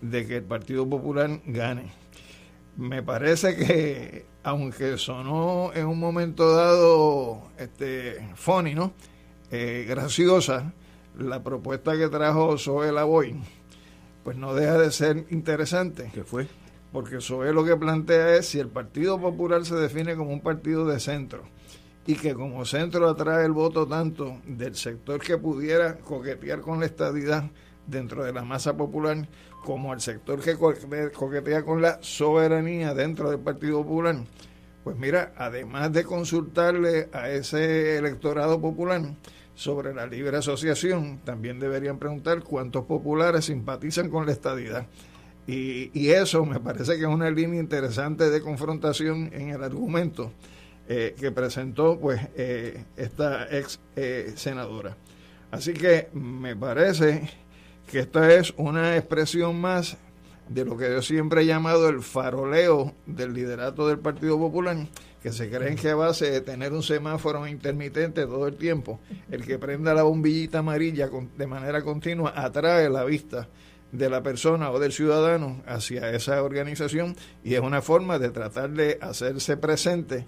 de que el Partido Popular gane. Me parece que aunque sonó en un momento dado este funny, ¿no? Eh, graciosa, la propuesta que trajo Zoe Lavoy, pues no deja de ser interesante. ¿Qué fue? Porque Zoe lo que plantea es si el Partido Popular se define como un partido de centro y que como centro atrae el voto tanto del sector que pudiera coquetear con la estadidad dentro de la masa popular como al sector que coquetea con la soberanía dentro del Partido Popular, pues mira, además de consultarle a ese electorado popular sobre la libre asociación, también deberían preguntar cuántos populares simpatizan con la estadidad. Y, eso me parece que es una línea interesante de confrontación en el argumento eh, que presentó pues eh, esta ex eh, senadora. Así que me parece que esta es una expresión más de lo que yo siempre he llamado el faroleo del liderato del Partido Popular, que se creen que a base de tener un semáforo intermitente todo el tiempo, el que prenda la bombillita amarilla de manera continua atrae la vista de la persona o del ciudadano hacia esa organización y es una forma de tratar de hacerse presente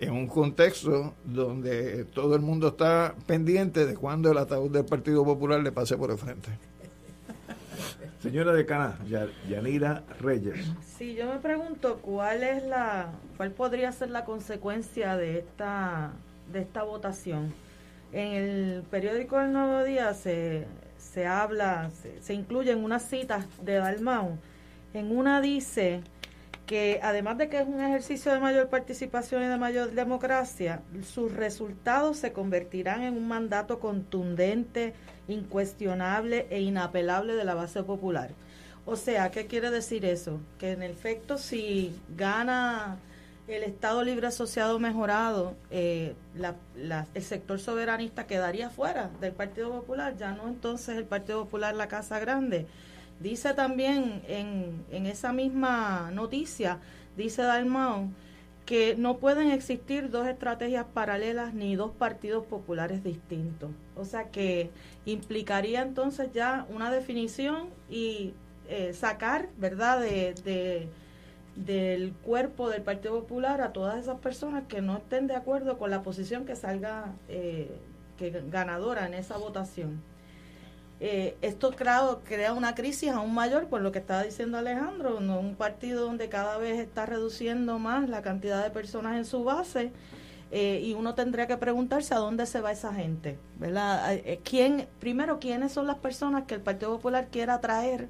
en un contexto donde todo el mundo está pendiente de cuando el ataúd del Partido Popular le pase por el frente. Señora decana, Yanira Reyes. Sí, yo me pregunto cuál es la, cuál podría ser la consecuencia de esta, de esta votación. En el periódico El Nuevo Día se, se habla, se, se incluyen unas citas de Dalmau. En una dice que además de que es un ejercicio de mayor participación y de mayor democracia, sus resultados se convertirán en un mandato contundente incuestionable e inapelable de la base popular. O sea, ¿qué quiere decir eso? Que en efecto si gana el Estado Libre Asociado mejorado, eh, el sector soberanista quedaría fuera del Partido Popular, ya no entonces el Partido Popular la Casa Grande. Dice también en, en esa misma noticia, dice Dalmau, que no pueden existir dos estrategias paralelas ni dos partidos populares distintos. O sea que implicaría entonces ya una definición y eh, sacar, ¿verdad?, de, del cuerpo del Partido Popular a todas esas personas que no estén de acuerdo con la posición que salga eh, que ganadora en esa votación. Eh, esto crea una crisis aún mayor por lo que estaba diciendo Alejandro, un partido donde cada vez está reduciendo más la cantidad de personas en su base eh, y uno tendría que preguntarse a dónde se va esa gente, ¿verdad? Eh, ¿Quién, primero, quiénes son las personas que el Partido Popular quiere atraer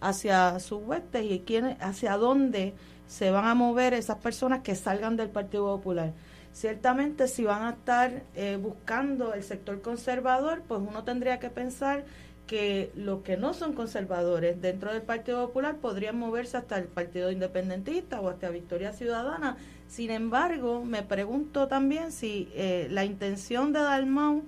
hacia sus huestes y quién, hacia dónde se van a mover esas personas que salgan del Partido Popular. Ciertamente, si van a estar buscando el sector conservador, pues uno tendría que pensar que los que no son conservadores dentro del Partido Popular podrían moverse hasta el Partido Independentista o hasta Victoria Ciudadana. Sin embargo, me pregunto también si eh, la intención de Dalmau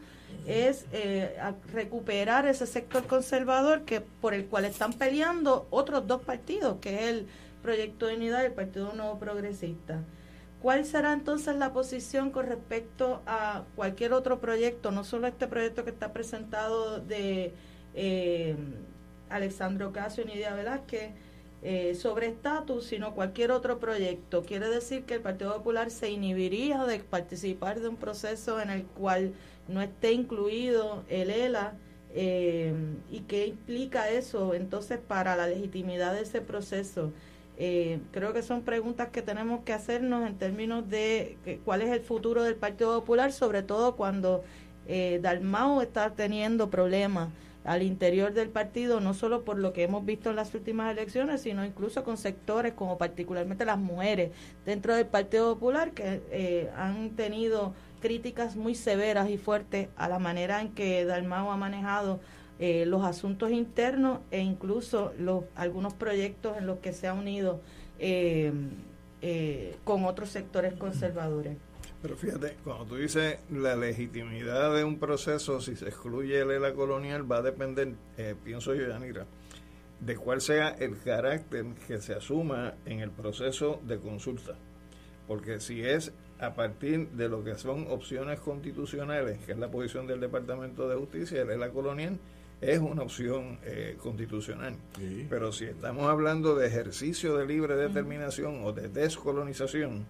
es eh, recuperar ese sector conservador que por el cual están peleando otros dos partidos, que es el Proyecto de Unidad y el Partido Nuevo Progresista. ¿Cuál será entonces la posición con respecto a cualquier otro proyecto, no solo este proyecto que está presentado de eh, Alexandro Casio y Nidia Velázquez eh, sobre estatus, sino cualquier otro proyecto. Quiere decir que el Partido Popular se inhibiría de participar de un proceso en el cual no esté incluido el ELA. Eh, ¿Y qué implica eso entonces para la legitimidad de ese proceso? Eh, creo que son preguntas que tenemos que hacernos en términos de cuál es el futuro del Partido Popular, sobre todo cuando eh, Dalmao está teniendo problemas al interior del partido, no solo por lo que hemos visto en las últimas elecciones, sino incluso con sectores como particularmente las mujeres dentro del Partido Popular que eh, han tenido críticas muy severas y fuertes a la manera en que Dalmao ha manejado eh, los asuntos internos e incluso los algunos proyectos en los que se ha unido eh, con otros sectores conservadores. Pero fíjate, cuando tú dices la legitimidad de un proceso, si se excluye el ELA colonial, va a depender, eh, pienso yo, Yanira, de cuál sea el carácter que se asuma en el proceso de consulta. Porque si es a partir de lo que son opciones constitucionales, que es la posición del Departamento de Justicia, el ELA colonial es una opción eh, constitucional. Pero si estamos hablando de ejercicio de libre determinación o de descolonización,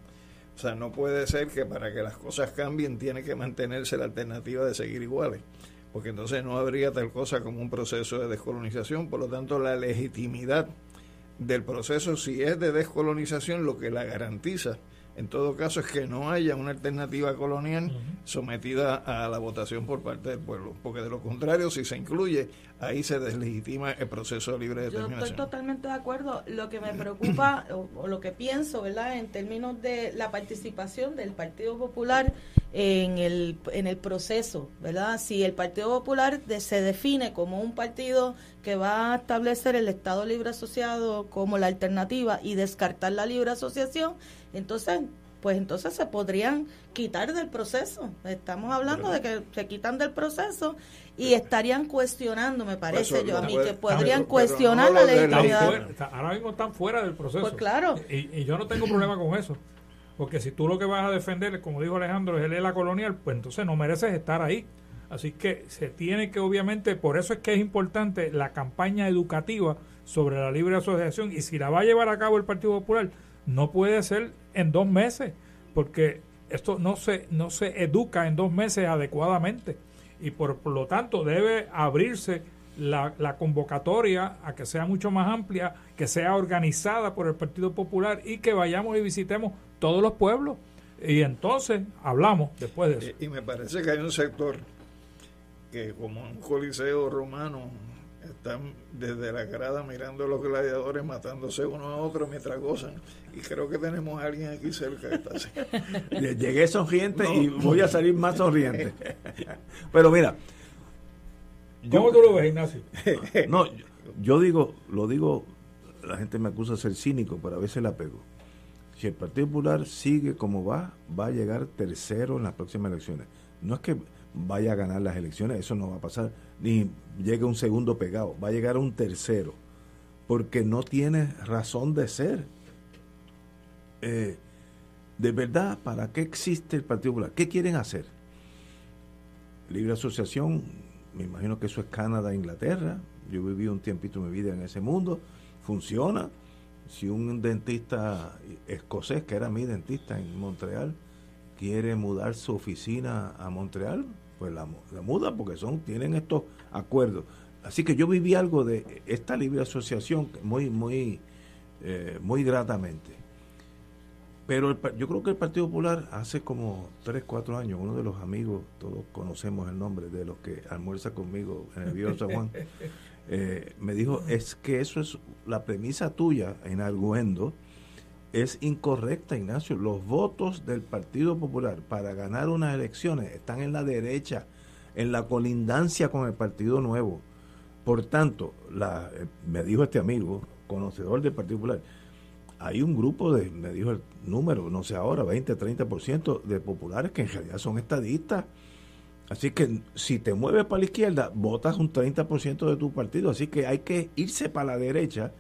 o sea, no puede ser que para que las cosas cambien tiene que mantenerse la alternativa de seguir iguales, porque entonces no habría tal cosa como un proceso de descolonización, por lo tanto la legitimidad del proceso, si es de descolonización, lo que la garantiza en todo caso es que no haya una alternativa colonial sometida a la votación por parte del pueblo, porque de lo contrario, si se incluye, ahí se deslegitima el proceso de libre determinación. Yo estoy totalmente de acuerdo. Lo que me preocupa, o, lo que pienso, ¿verdad?, en términos de la participación del Partido Popular en el, en el proceso, ¿verdad? Si el Partido Popular se define como un partido que va a establecer el Estado Libre Asociado como la alternativa y descartar la libre asociación, entonces pues entonces se podrían quitar del proceso. Estamos hablando de que se quitan del proceso y estarían cuestionando, me parece yo a mí, que podrían cuestionar la legitimidad. Ahora mismo están fuera del proceso. Pues claro. Y, yo no tengo problema con eso. Porque si tú lo que vas a defender, como dijo Alejandro, es el ELA colonial, pues entonces no mereces estar ahí. Así que se tiene que, obviamente, por eso es que es importante la campaña educativa sobre la libre asociación. Y si la va a llevar a cabo el Partido Popular, no puede ser en dos meses, porque esto no se, no se educa en dos meses adecuadamente y por, lo tanto debe abrirse la, la, convocatoria a que sea mucho más amplia, que sea organizada por el Partido Popular y que vayamos y visitemos todos los pueblos. Y entonces hablamos después de eso. Y, y me parece que hay un sector que como un coliseo romano están desde la grada mirando a los gladiadores matándose uno a otro mientras gozan. Y creo que tenemos a alguien aquí cerca de esta Llegué sonriente y voy a salir más sonriente. Pero mira. ¿Cómo tú lo ves, Ignacio? no, yo, digo, lo digo, la gente me acusa de ser cínico, pero a veces la pego. si el Partido Popular sigue como va, va a llegar tercero en las próximas elecciones. No es que vaya a ganar las elecciones, eso no va a pasar, ni llegue un segundo pegado, va a llegar un tercero, porque no tiene razón de ser. Eh, de verdad, ¿para qué existe el Partido Popular? ¿Qué quieren hacer? Libre asociación, me imagino que eso es Canadá, Inglaterra. Yo viví un tiempito de mi vida en ese mundo, funciona. Si un dentista escocés, que era mi dentista en Montreal, quiere mudar su oficina a Montreal, pues la, muda porque son tienen estos acuerdos. Así que yo viví algo de esta libre asociación muy, muy, eh, muy gratamente. Pero yo creo que el Partido Popular hace como 3, 4 años, uno de los amigos, todos conocemos el nombre de los que almuerza conmigo en el Viejo San Juan, eh, me dijo, es que eso es la premisa tuya en Arguendo, es incorrecta, Ignacio. Los votos del Partido Popular para ganar unas elecciones están en la derecha, en la colindancia con el Partido Nuevo. Por tanto, la, eh, me dijo este amigo, conocedor del Partido Popular, hay un grupo de, me dijo el número, no sé ahora, 20, 30% de populares que en realidad son estadistas. Así que si te mueves para la izquierda, votas un 30% de tu partido. Así que hay que irse para la derecha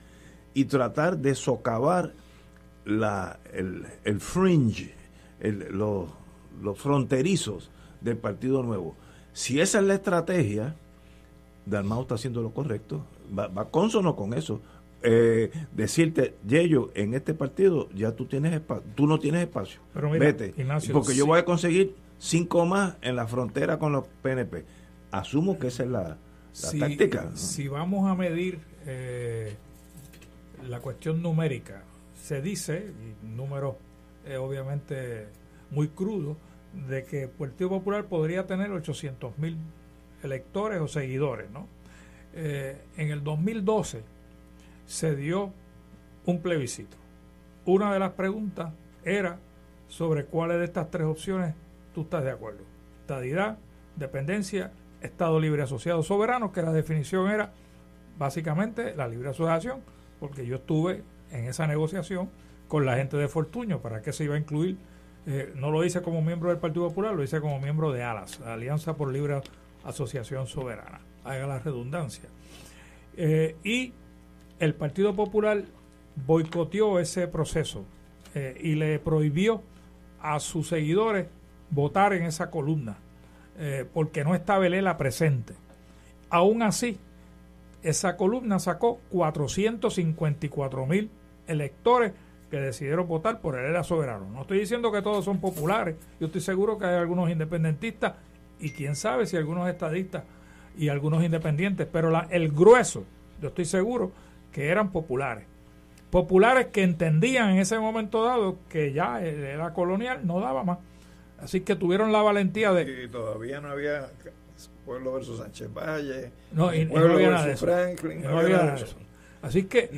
y tratar de socavar la, el, el fringe, los, fronterizos del Partido Nuevo. Si esa es la estrategia, Dalmau está haciendo lo correcto, va, va consono con eso. Eh, decirte, Yello, en este partido ya tú tienes espacio, tú no tienes espacio. Vete, porque yo voy a conseguir cinco más en la frontera con los PNP. Asumo que esa es la, táctica. Si vamos a medir eh, la cuestión numérica, se dice, y números eh, obviamente muy crudos, de que el Partido Popular podría tener 800 mil electores o seguidores. ¿no? Eh, en el 2012 se dio un plebiscito. Una de las preguntas era sobre cuáles de estas tres opciones tú estás de acuerdo. Estadidad, dependencia, Estado libre asociado soberano, que la definición era básicamente la libre asociación, porque yo estuve en esa negociación con la gente de Fortuño, para qué se iba a incluir. Eh, no lo hice como miembro del Partido Popular, lo hice como miembro de ALAS, Alianza por Libre Asociación Soberana, haga la redundancia. Eh, y el Partido Popular boicoteó ese proceso eh, y le prohibió a sus seguidores votar en esa columna, porque no estaba la presente. Aún así, esa columna sacó 454 mil electores que decidieron votar por él era soberano. No estoy diciendo que todos son populares, yo estoy seguro que hay algunos independentistas y quién sabe si algunos estadistas y algunos independientes, pero la, el grueso, yo estoy seguro que eran populares. Populares que entendían en ese momento dado que ya era colonial, no daba más. Así que tuvieron la valentía de... Y todavía no había Pueblo versus Sánchez Valle, no, y, Pueblo versus Franklin, no, había nada de eso. Así que,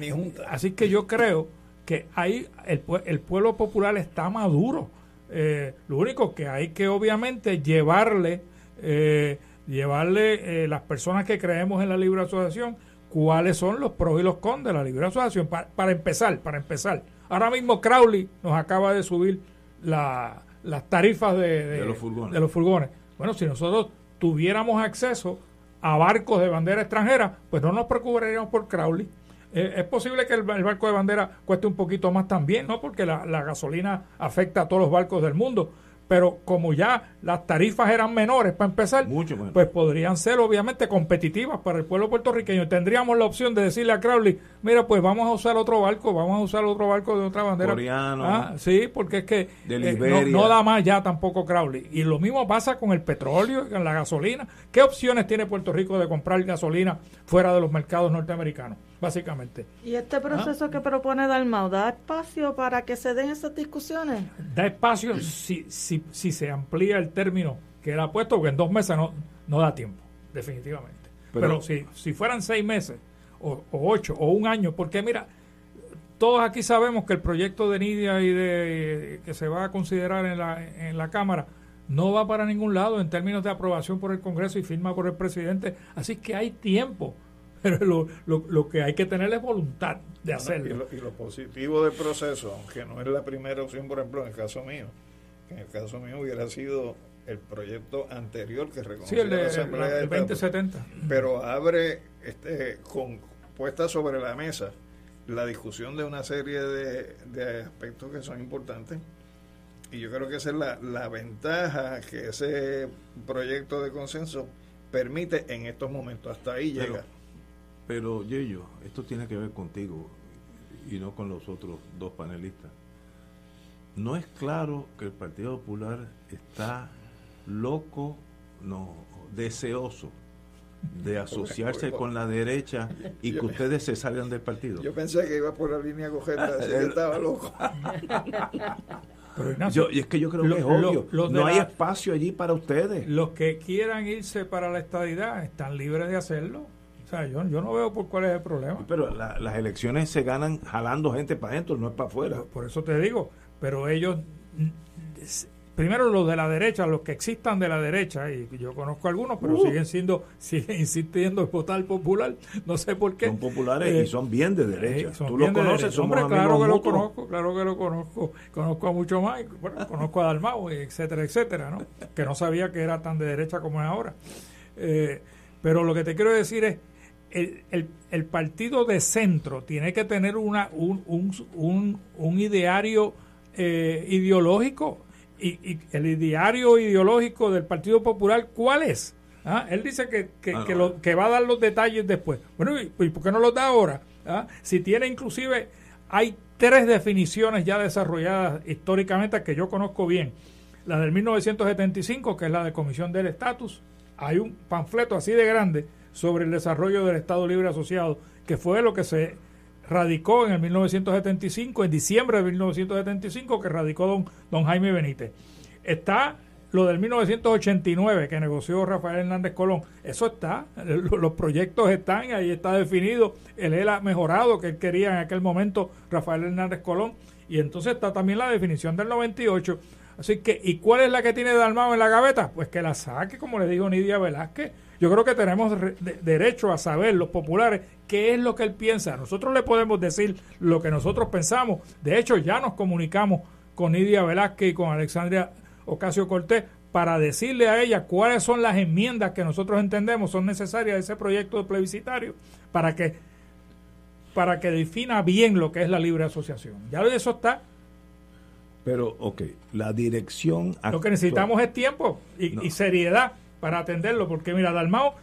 así que yo creo que ahí el, el pueblo popular está maduro. Eh, lo único que hay que obviamente llevarle, eh, llevarle eh, las personas que creemos en la libre asociación, cuáles son los pros y los cons de la libre asociación. para empezar, para empezar. Ahora mismo Crowley nos acaba de subir la, las tarifas de, los furgones. de los furgones. Bueno, si nosotros tuviéramos acceso a barcos de bandera extranjera, pues no nos preocuparíamos por Crowley. Eh, es posible que el, barco de bandera cueste un poquito más también, ¿no? Porque la, la gasolina afecta a todos los barcos del mundo pero como ya las tarifas eran menores para empezar, pues podrían ser obviamente competitivas para el pueblo puertorriqueño. Tendríamos la opción de decirle a Crowley, mira, pues vamos a usar otro barco, vamos a usar otro barco de otra bandera. Ah, sí, porque es que eh, no, da más ya tampoco Crowley. Y lo mismo pasa con el petróleo, con la gasolina. ¿Qué opciones tiene Puerto Rico de comprar gasolina fuera de los mercados norteamericanos? Básicamente. ¿Y este proceso que propone Dalmau da espacio para que se den esas discusiones? Da espacio si, si, si se amplía el término que él ha puesto, porque en dos meses no, no da tiempo, definitivamente. Pero, si, si fueran seis meses, o, ocho, o un año, porque mira, todos aquí sabemos que el proyecto de Nidia y de que se va a considerar en la, en la Cámara no va para ningún lado en términos de aprobación por el Congreso y firma por el presidente. Así que hay tiempo pero lo, que hay que tener es voluntad de hacerlo. Y lo, positivo del proceso, aunque no es la primera opción, por ejemplo, en el caso mío, en el caso mío hubiera sido el proyecto anterior que reconoció el la Asamblea de 2070. Pero abre este, con puesta sobre la mesa la discusión de una serie de, de aspectos que son importantes y yo creo que esa es la, la ventaja que ese proyecto de consenso permite en estos momentos. Hasta ahí llega. Pero, Yeyo, esto tiene que ver contigo y no con los otros dos panelistas. No es claro que el Partido Popular está loco, no, deseoso de asociarse con la derecha y que ustedes se salgan del partido. Yo pensé que iba por la línea cogeta, así que estaba loco. yo, y es que yo creo que es obvio. no hay espacio allí para ustedes. Los que quieran irse para la estadidad están libres de hacerlo. Sea, yo, yo no veo por cuál es el problema. Pero las elecciones se ganan jalando gente para adentro, no es para afuera. por eso te digo, pero ellos primero los de la derecha, los que existan de la derecha, y yo conozco algunos, pero uh. siguen siendo, siguen insistiendo en votar popular, no sé por qué. Son populares y eh, son bien de derecha. Eh, Tú lo conoces, Hombre, claro que lo conozco, claro que lo conozco, conozco a mucho más, bueno, conozco a Dalmau, etcétera, etcétera, ¿no? Que no sabía que era tan de derecha como es ahora. Eh, pero lo que te quiero decir es, el, el, el, partido de centro tiene que tener una, un, un, un, un ideario ideológico y, el ideario ideológico del Partido Popular, ¿cuál es? ¿Ah? Él dice que, que, ah, lo, que va a dar los detalles después. Bueno, ¿y, por qué no los da ahora? ¿Ah? Si tiene inclusive, hay tres definiciones ya desarrolladas históricamente que yo conozco bien. La del 1975, que es la de Comisión del Estatus. Hay un panfleto así de grande sobre el desarrollo del Estado Libre Asociado, que fue lo que se radicó en el 1975, en diciembre de 1975, que radicó don, don Jaime Benítez. Está lo del 1989 que negoció Rafael Hernández Colón. Eso está, los proyectos están, ahí está definido el ELA mejorado que él quería en aquel momento Rafael Hernández Colón. Y entonces está también la definición del 98. Así que, ¿y cuál es la que tiene Dalmao en la gaveta? Pues que la saque, como le dijo Nidia Velázquez. Yo creo que tenemos derecho a saber, los populares, qué es lo que él piensa. Nosotros le podemos decir lo que nosotros pensamos. De hecho, ya nos comunicamos con Nidia Velázquez y con Alexandria Ocasio Cortés para decirle a ella cuáles son las enmiendas que nosotros entendemos son necesarias de ese proyecto de plebiscitario para que para que defina bien lo que es la libre asociación. Ya eso está. Pero, ok, la dirección... Lo que necesitamos es tiempo y, y seriedad para atenderlo, porque mira, Dalmao,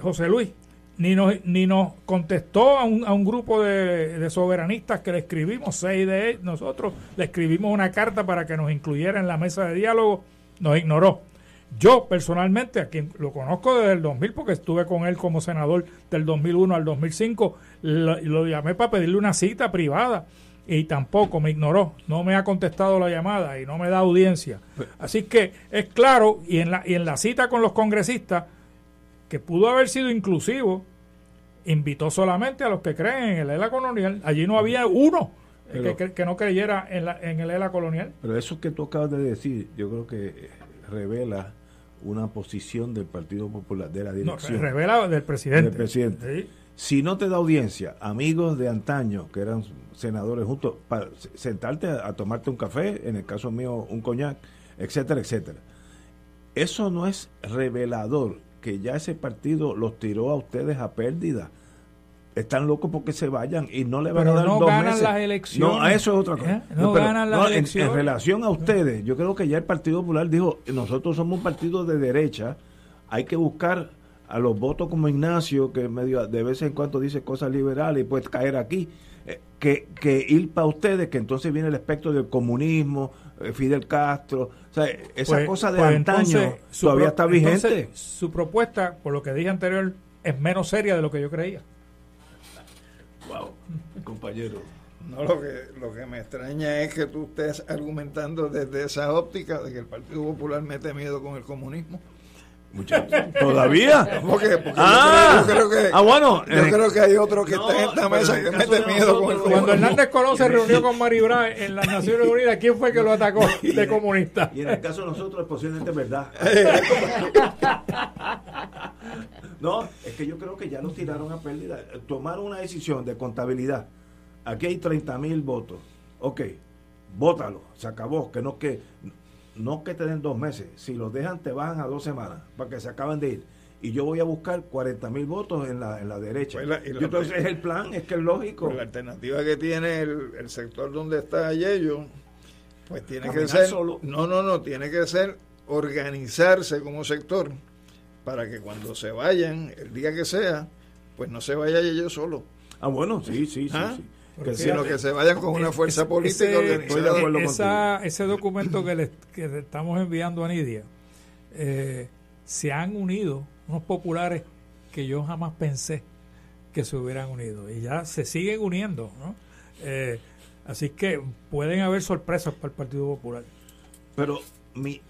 José Luis, ni nos, ni nos contestó a un, a un grupo de, soberanistas que le escribimos, seis de nosotros, le escribimos una carta para que nos incluyera en la mesa de diálogo, nos ignoró. Yo personalmente, a quien lo conozco desde el 2000, porque estuve con él como senador del 2001 al 2005, lo, lo llamé para pedirle una cita privada y tampoco me ignoró, no me ha contestado la llamada y no me da audiencia. Así que es claro, y en la, y en la cita con los congresistas, que pudo haber sido inclusivo, invitó solamente a los que creen en el ELA colonial. Allí no había uno que, no creyera en, la, en el ELA colonial. Pero eso que tú acabas de decir, yo creo que revela una posición del Partido Popular, de la dirección. No, revela del presidente. Del presidente. Si no te da audiencia, amigos de antaño, que eran senadores juntos, para sentarte a, tomarte un café, en el caso mío un coñac, etcétera, etcétera. Eso no es revelador que ya ese partido los tiró a ustedes a pérdida. Están locos porque se vayan y no le van a dar no dos ganan las elecciones. No, eso es otra cosa. ¿Eh? No, ganan las elecciones. En, relación a ustedes, yo creo que ya el Partido Popular dijo, nosotros somos un partido de derecha, hay que buscar a los votos como Ignacio, que medio de vez en cuando dice cosas liberales y puede caer aquí, eh, que, que ir para ustedes, que entonces viene el espectro del comunismo, eh, Fidel Castro, o sea, esa pues, cosa de pues antaño todavía está vigente. su propuesta, por lo que dije anterior, es menos seria de lo que yo creía. Wow, compañero. No, lo que, lo que me extraña es que tú estés argumentando desde esa óptica de que el Partido Popular mete miedo con el comunismo ¿Todavía? ah, yo, creo, que, ah, bueno. Yo eh, creo que hay otro que está en esta mesa que mete miedo con el Cuando Hernández Colón se reunió con Maribra en las Naciones Unidas, ¿quién fue que lo atacó de comunista? Y en el caso de nosotros, posiblemente es verdad. no, es que yo creo que ya nos tiraron a pérdida. Tomaron una decisión de contabilidad. Aquí hay 30 mil votos. Ok, bótalo, se acabó. Que no que no que te den dos meses, si los dejan te bajan a dos semanas para que se acaben de ir. Y yo voy a buscar 40 mil votos en la, en la derecha. Pues entonces es el plan, es que es lógico. Pues la alternativa que tiene el, sector donde está Yello, pues tiene que ser... No, no, no, tiene que ser organizarse como sector para que cuando se vayan, el día que sea, pues no se vaya Yello solo. Ah, bueno, sí, sí, sí. ¿Ah? sí sino que se vayan con una fuerza política esa, ese documento que le, que estamos enviando a Nidia, eh, se han unido unos populares que yo jamás pensé que se hubieran unido y ya se siguen uniendo. ¿no? Eh, así que pueden haber sorpresas para el Partido Popular. Pero mi,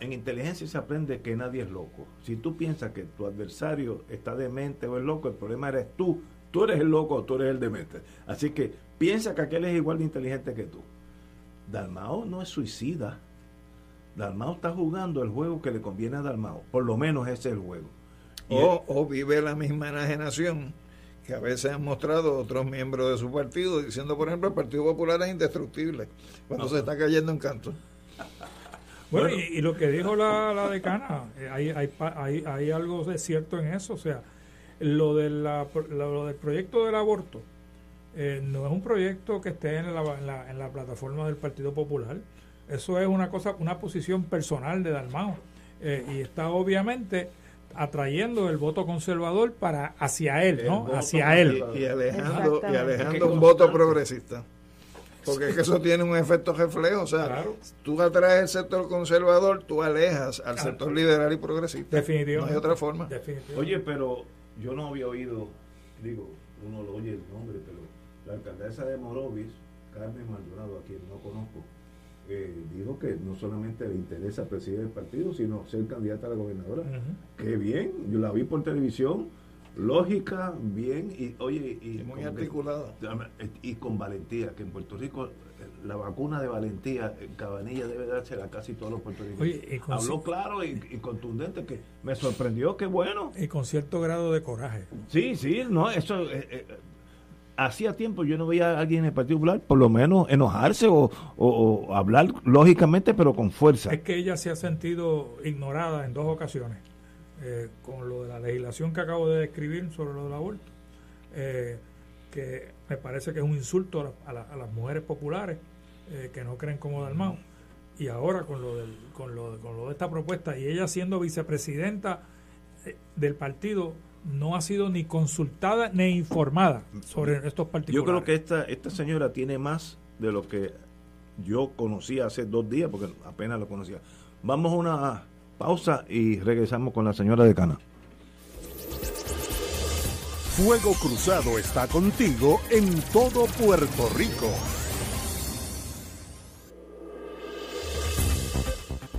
en inteligencia se aprende que nadie es loco. Si tú piensas que tu adversario está demente o es loco, el problema eres tú Tú eres el loco o tú eres el demente. Así que piensa que aquel es igual de inteligente que tú. Dalmao no es suicida. Dalmao está jugando el juego que le conviene a Dalmao. Por lo menos ese es el juego. O, vive la misma enajenación que a veces han mostrado otros miembros de su partido, diciendo, por ejemplo, el Partido Popular es indestructible, cuando se está cayendo en canto. Bueno, Y, lo que dijo la, decana, eh, hay, hay, hay, hay algo de cierto en eso, o sea, lo, de la, lo del proyecto del aborto eh, no es un proyecto que esté en la, en la, plataforma del Partido Popular. Eso es una cosa, una posición personal de Dalmao. Eh, y está obviamente atrayendo el voto conservador para hacia él, ¿no? Hacia él. Y, alejando, y alejando un voto progresista. Porque es que eso tiene un efecto reflejo. O sea, tú atraes el sector conservador, tú alejas al sector liberal y progresista. Definitivamente. No hay otra forma. Oye, pero yo no había oído, digo, uno lo oye el nombre, pero la alcaldesa de Morovis, Carmen Maldonado, a quien no conozco, eh, dijo que no solamente le interesa presidir el partido, sino ser candidata a la gobernadora. Qué bien, yo la vi por televisión, lógica, bien, y oye, y, muy articulada. y con valentía, que en Puerto Rico la vacuna de valentía, Cabanilla debe dársela a casi todos los puertorriqueños. Habló claro y, contundente que me sorprendió, qué bueno. Y con cierto grado de coraje. Sí, sí, no, eso... Eh, eh, hacía tiempo yo no veía a alguien en el Partido Popular por lo menos enojarse o, hablar lógicamente pero con fuerza. Es que ella se ha sentido ignorada en dos ocasiones eh, con lo de la legislación que acabo de describir sobre lo del aborto, que me parece que es un insulto a, a las mujeres populares eh, que no creen como Dalmau. Y ahora con lo, del, con, lo, con lo de esta propuesta, y ella siendo vicepresidenta eh, del partido, no ha sido ni consultada ni informada sobre estos particulares. Yo creo que esta, esta señora tiene más de lo que yo conocía hace dos días, porque apenas lo conocía. Vamos a una pausa y regresamos con la señora decana. Fuego Cruzado está contigo en todo Puerto Rico.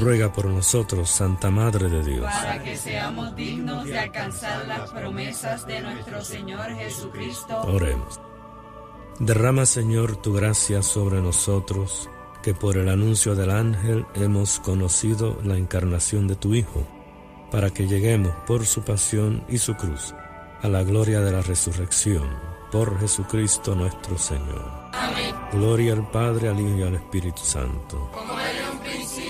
Ruega por nosotros, Santa Madre de Dios. Para que seamos dignos de alcanzar las promesas de nuestro Señor Jesucristo. Oremos. Derrama, Señor, tu gracia sobre nosotros, que por el anuncio del ángel hemos conocido la encarnación de tu Hijo, para que lleguemos por su pasión y su cruz a la gloria de la resurrección, por Jesucristo nuestro Señor. Amén. Gloria al Padre, al Hijo y al Espíritu Santo. Como era un principio,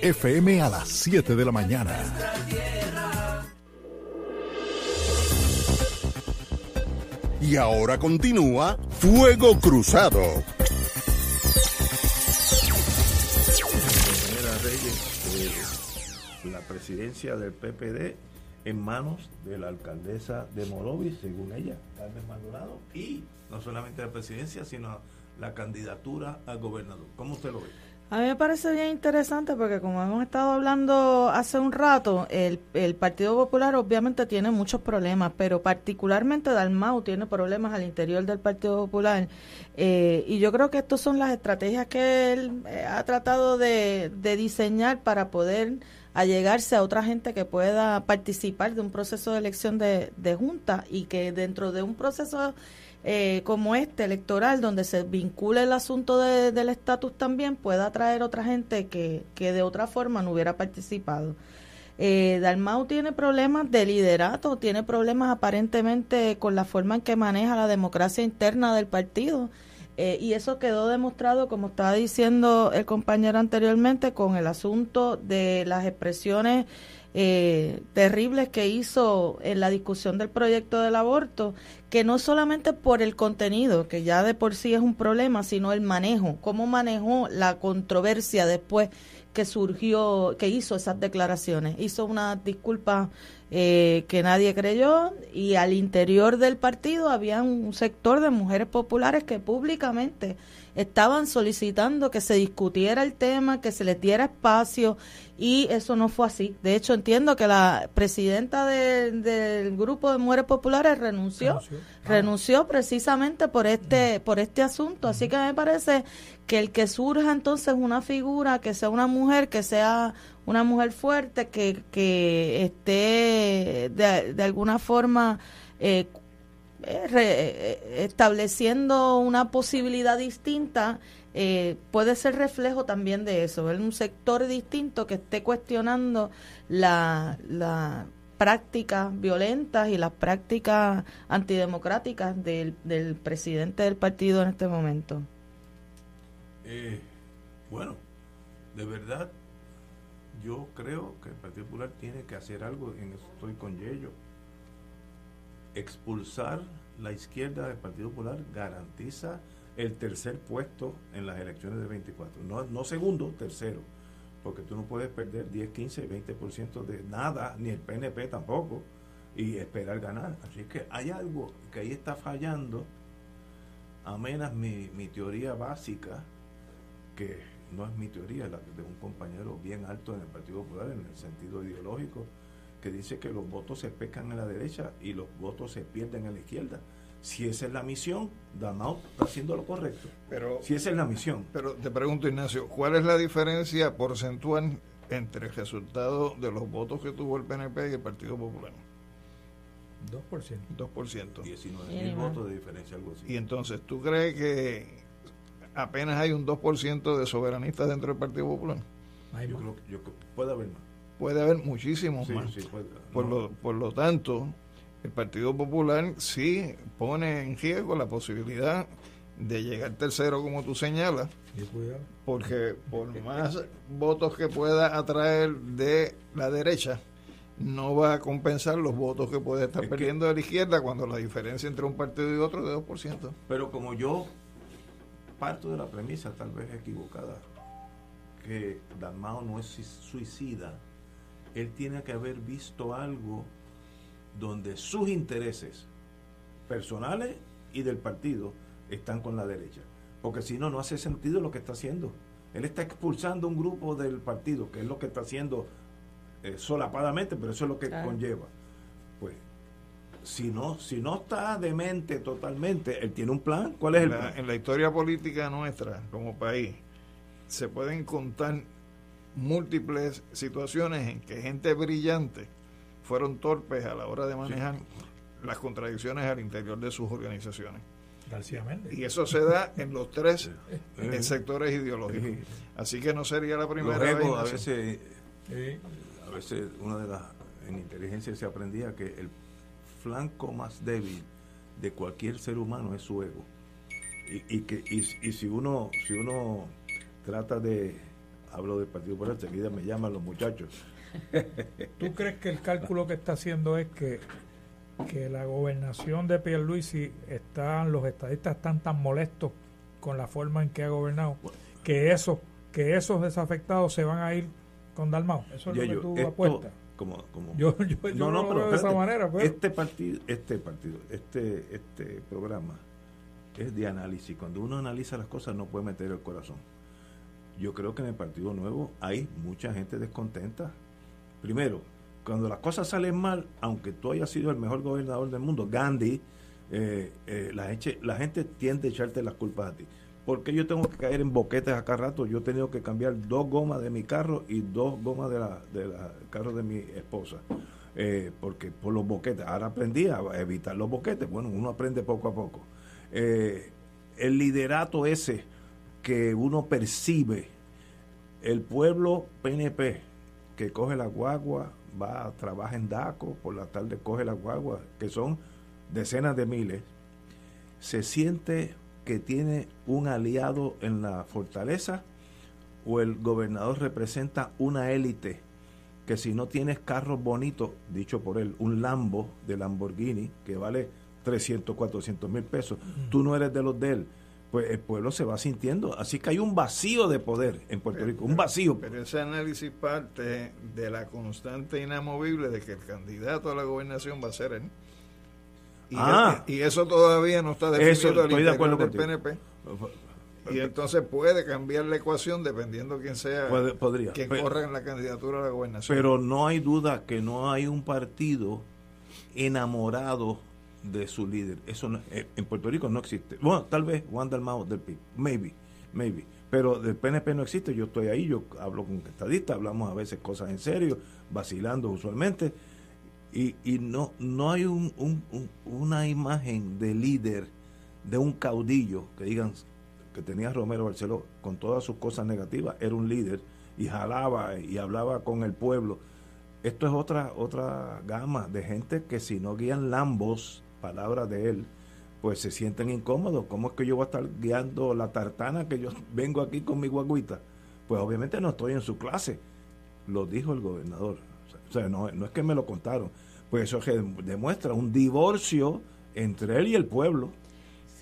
FM a las 7 de la mañana. Y ahora continúa Fuego Cruzado. Reyes, eh, la presidencia del PPD en manos de la alcaldesa de Morovis, según ella, Carmen Maldonado, y no solamente la presidencia, sino la candidatura al gobernador. ¿Cómo usted lo ve? A mí me parece bien interesante porque como hemos estado hablando hace un rato, el, el Partido Popular obviamente tiene muchos problemas, pero particularmente Dalmau tiene problemas al interior del Partido Popular. Eh, y yo creo que estas son las estrategias que él eh, ha tratado de, de diseñar para poder allegarse a otra gente que pueda participar de un proceso de elección de, de junta y que dentro de un proceso eh, como este electoral, donde se vincula el asunto de- del estatus también, pueda atraer otra gente que, que de otra forma no hubiera participado. Eh, Dalmau tiene problemas de liderato, tiene problemas aparentemente con la forma en que maneja la democracia interna del partido. Eh, y eso quedó demostrado, como estaba diciendo el compañero anteriormente, con el asunto de las expresiones eh, terribles que hizo en la discusión del proyecto del aborto, que no solamente por el contenido, que ya de por sí es un problema, sino el manejo, cómo manejó la controversia después que surgió, que hizo esas declaraciones. Hizo una disculpa eh, que nadie creyó y al interior del partido había un sector de mujeres populares que públicamente estaban solicitando que se discutiera el tema, que se les diera espacio y eso no fue así. De hecho, entiendo que la presidenta de- del grupo de mujeres populares renunció, renunció, precisamente por este por este asunto. Así que me parece que el que surja entonces una figura, que sea una mujer, que sea una mujer fuerte, que, que esté de, de alguna forma eh, eh, re- eh, estableciendo una posibilidad distinta, eh, puede ser reflejo también de eso, ver un sector distinto que esté cuestionando la, la prácticas violentas y las prácticas antidemocráticas del, del presidente del partido en este momento. Eh, bueno, de verdad, yo creo que el Partido Popular tiene que hacer algo, en eso estoy con Yello. Expulsar la izquierda del Partido Popular garantiza el tercer puesto en las elecciones de 24. No, no segundo, tercero. Porque tú no puedes perder 10, 15, 20% de nada, ni el PNP tampoco, y esperar ganar. Así que hay algo que ahí está fallando, a mi, mi teoría básica, que no es mi teoría, la de un compañero bien alto en el Partido Popular, en el sentido ideológico, que dice que los votos se pescan en la derecha y los votos se pierden en la izquierda. Si esa es la misión, Dalmau está haciendo lo correcto. Pero, si esa es la misión. Pero te pregunto, Ignacio, ¿cuál es la diferencia porcentual entre el resultado de los votos que tuvo el PNP y el Partido Popular? 2%. 2%. 19 mil votos de diferencia, algo así. Y entonces, ¿tú crees que apenas hay un 2% de soberanistas dentro del Partido Popular? Yo creo que yo creo que puede haber más. puede haber muchísimos más. por, lo, por lo tanto, el Partido Popular sí pone en riesgo la posibilidad de llegar tercero, como tú señalas, porque por más votos que pueda atraer de la derecha, no va a compensar los votos que puede estar perdiendo de la izquierda cuando la diferencia entre un partido y otro es de 2%. Pero como yo parto de la premisa, tal vez equivocada, que Dalmao no es suicida, él tiene que haber visto algo donde sus intereses personales y del partido están con la derecha. Porque si no, no hace sentido lo que está haciendo. Él está expulsando un grupo del partido, que es lo que está haciendo eh, solapadamente, pero eso es lo que conlleva. Pues, si no, si no está demente totalmente, él tiene un plan. ¿Cuál es el plan? En la historia política nuestra, como país, se pueden contar múltiples situaciones en que gente brillante fueron torpes a la hora de manejar las contradicciones al interior de sus organizaciones. Y eso se da en los tres sectores ideológicos. Así que no sería la primera vez. A veces, a veces una de las en inteligencia se aprendía que el flanco más débil de cualquier ser humano es su ego. Y, que y, si uno si uno trata de hablo del Partido Popular, enseguida me llaman los muchachos. ¿Tú crees que el cálculo que está haciendo es que que la gobernación de Pierluisi están los estadistas están tan molestos con la forma en que ha gobernado que esos que esos desafectados se van a ir con Dalmao eso es lo que tú apuestas. como, como yo, no, no, pero de esa manera pues. este partido este partido este este programa es de análisis. Cuando uno analiza las cosas no puede meter el corazón. Yo creo que en el Partido Nuevo hay mucha gente descontenta primero cuando las cosas salen mal, aunque tú hayas sido el mejor gobernador del mundo, Gandhi, eh, eh, la, gente, tiende a echarte las culpas a ti. porque yo tengo que caer en boquetes acá rato? Yo he tenido que cambiar dos gomas de mi carro y dos gomas de la, de la carro de mi esposa. Eh, porque por los boquetes, ahora aprendí a evitar los boquetes. Bueno, uno aprende poco a poco. el liderato ese que uno percibe, el pueblo PNP que coge la guagua, va, trabaja en DACO, por la tarde coge la guagua, que son decenas de miles, se siente que tiene un aliado en la fortaleza o el gobernador representa una élite que si no tienes carros bonitos, dicho por él, un Lambo de Lamborghini que vale 300, 400 mil pesos, tú no eres de los de él pues el pueblo se va sintiendo. Así que hay un vacío de poder en Puerto Rico, un vacío. Pero ese análisis parte de la constante inamovible de que el candidato a la gobernación va a ser él. Y, ah. y eso todavía no está definido estoy de acuerdo del PNP. Y entonces puede cambiar la ecuación dependiendo quién sea podría. quien corra en la candidatura a la gobernación. Pero no hay duda que no hay un partido enamorado de su líder. Eso eh, en Puerto Rico no existe. Bueno, tal vez Juan Dalmao del PIB, maybe, maybe. Pero del PNP no existe. Yo estoy ahí, yo hablo con estadistas, hablamos a veces cosas en serio, vacilando usualmente. Y, y no, no hay un, una imagen de líder, de un caudillo, que digan que tenía Romero Barceló, con todas sus cosas negativas, era un líder y jalaba y hablaba con el pueblo. Esto es otra, otra gama de gente que si no guían lambos, palabras de él, pues se sienten incómodos. ¿Cómo es que yo voy a estar guiando la tartana que yo vengo aquí con mi guaguita? Pues obviamente no estoy en su clase. Lo dijo el gobernador. O sea, no, no es que me lo contaron. Pues eso demuestra un divorcio entre él y el pueblo.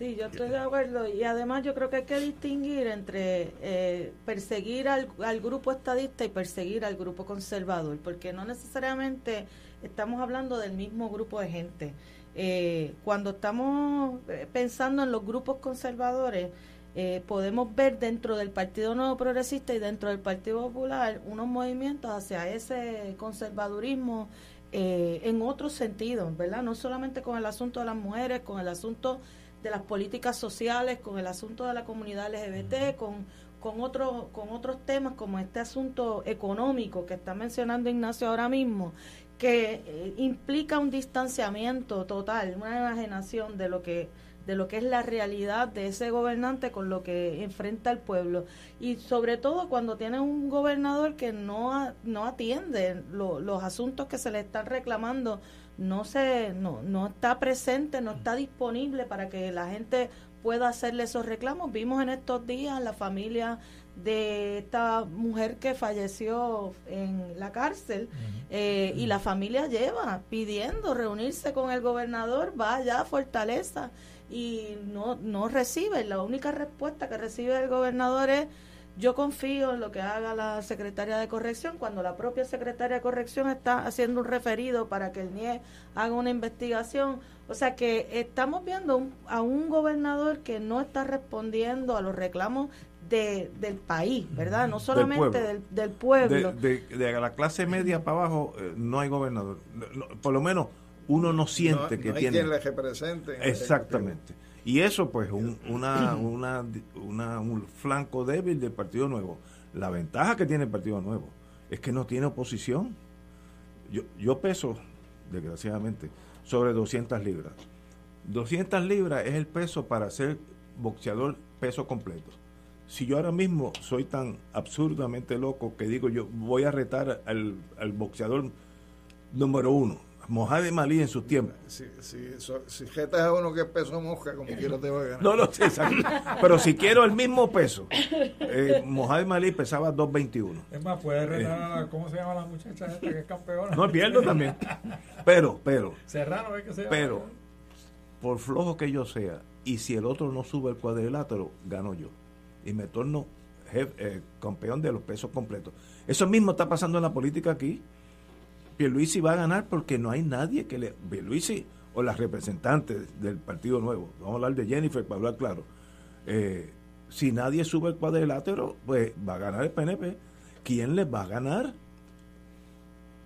Sí, yo estoy de acuerdo. Y además yo creo que hay que distinguir entre eh, perseguir al, al, grupo estadista y perseguir al grupo conservador, porque no necesariamente estamos hablando del mismo grupo de gente. Eh, cuando estamos eh, pensando en los grupos conservadores, eh, podemos ver dentro del Partido Nuevo Progresista y dentro del Partido Popular unos movimientos hacia ese conservadurismo en otros sentidos, ¿verdad? No solamente con el asunto de las mujeres, con el asunto de las políticas sociales, con el asunto de la comunidad LGBT, con, con, otros con otros temas como este asunto económico que está mencionando Ignacio ahora mismo, que eh, implica un distanciamiento total, una enajenación de lo que de lo que es la realidad de ese gobernante con lo que enfrenta el pueblo. Y sobre todo cuando tiene un gobernador que no, no atiende los asuntos que se le están reclamando, no, se, no, no está presente, no está disponible para que la gente pueda hacerle esos reclamos. Vimos en estos días la familia de esta mujer que falleció en la cárcel eh, y la familia lleva pidiendo reunirse con el gobernador, vaya a Fortaleza y no, no recibe. La única respuesta que recibe el gobernador es yo confío en lo que haga la secretaria de corrección cuando la propia secretaria de corrección está haciendo un referido para que el NIE haga una investigación. O sea que estamos viendo a un gobernador que no está respondiendo a los reclamos de, del país, ¿verdad? No solamente del pueblo. De, la clase media para abajo eh, no hay gobernador. por lo menos uno no siente que tiene... quien le represente. Exactamente. Y eso, pues, un, una, una, una, un flanco débil del Partido Nuevo. La ventaja que tiene el Partido Nuevo es que no tiene oposición. Yo, yo peso, desgraciadamente, sobre 200 libras. 200 libras es el peso para ser boxeador peso completo. Si yo ahora mismo soy tan absurdamente loco que digo yo voy a retar al, al boxeador número uno, Mohamed Malí en sus tiempos. Si, si, si jetas a uno que es peso mosca, como quiera te va a ganar. No, no, exacto. Pero si quiero el mismo peso, eh, Mohamed Malí pesaba 2.21. Es más, puede retar a ¿cómo se llama la muchacha esta que es campeona? No, pierdo también. Pero, pero. Serrano es que se llama. Pero, por flojo que yo sea, y si el otro no sube el cuadrilátero, gano yo. Y me torno eh, campeón de los pesos completos. Eso mismo está pasando en la política aquí. Pierluisi va a ganar porque no hay nadie que le... Pierluisi o las representantes del Partido Nuevo, vamos a hablar de Jennifer para hablar claro, eh, si nadie sube el cuadrilátero, pues va a ganar el PNP. ¿Quién les va a ganar?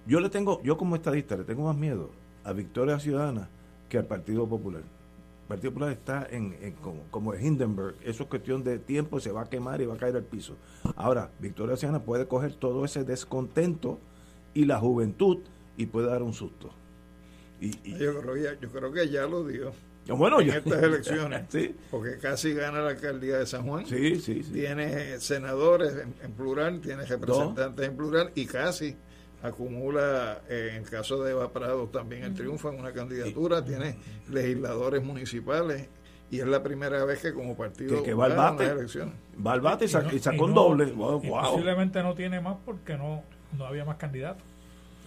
Yo le tengo, yo como estadista le tengo más miedo a Victoria Ciudadana que al Partido Popular. Partido Popular está en, como, como Hindenburg, eso es cuestión de tiempo, se va a quemar y va a caer al piso. Ahora, Victoria Ciudadana puede coger todo ese descontento y la juventud y puede dar un susto. Y, yo, creo, que ya lo dio. Bueno, en estas elecciones, sí. porque casi gana la alcaldía de San Juan. Sí, sí, Tiene senadores en, plural, tiene representantes en plural y casi acumula, eh, en el caso de Eva Prado, también el triunfo en una candidatura, tiene legisladores municipales y es la primera vez que como partido que, va al bate, va al bate y, sacó un doble. Posiblemente no tiene más porque no no había más candidatos.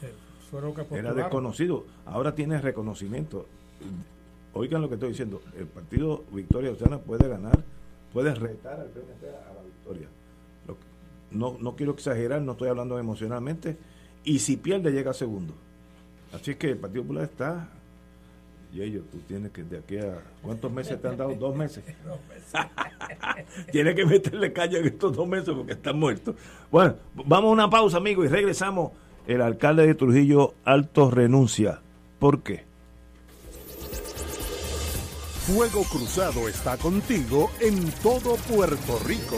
Eh, Era desconocido. Ahora tiene reconocimiento. Oigan lo que estoy diciendo. El partido Victoria Ciudadana puede ganar, puede retar al PNP a la victoria. no, no quiero exagerar, no estoy hablando emocionalmente. Y si pierde, llega segundo. Así es que el Partido Popular está y ellos, tú tienes que de aquí a... ¿Cuántos meses te han dado? ¿Dos meses? tienes que meterle caña en estos dos meses porque están muertos. Bueno, vamos a una pausa, amigos, y regresamos. El alcalde de Trujillo Alto renuncia. ¿Por qué? Fuego Cruzado está contigo en todo Puerto Rico.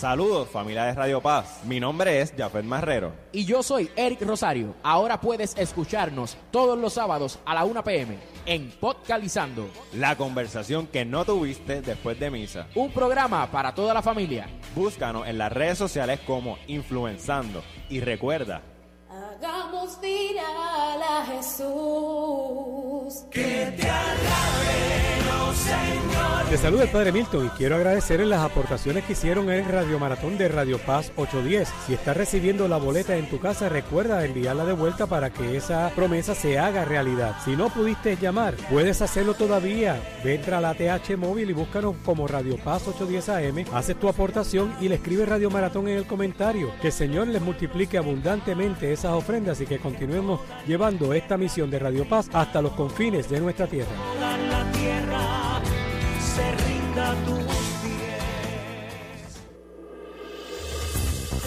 Saludos familia de Radio Paz, mi nombre es Jafet Marrero. Y yo soy Eric Rosario. Ahora puedes escucharnos todos los sábados a la 1 pm en Podcalizando. La conversación que no tuviste después de misa. Un programa para toda la familia. Búscanos en las redes sociales como Influenzando. Y recuerda, hagamos viral a Jesús. Que te alabe Señor. Te saluda el Padre Milton y quiero agradecerles las aportaciones que hicieron en el Radio Maratón de Radio Paz 810. Si estás recibiendo la boleta en tu casa, recuerda enviarla de vuelta para que esa promesa se haga realidad. Si no pudiste llamar, puedes hacerlo todavía. Entra a la TH móvil y búscanos como Radio Paz 810 AM, haces tu aportación y le escribes Radio Maratón en el comentario. Que el Señor les multiplique abundantemente esas y que continuemos llevando esta misión de Radio Paz hasta los confines de nuestra tierra.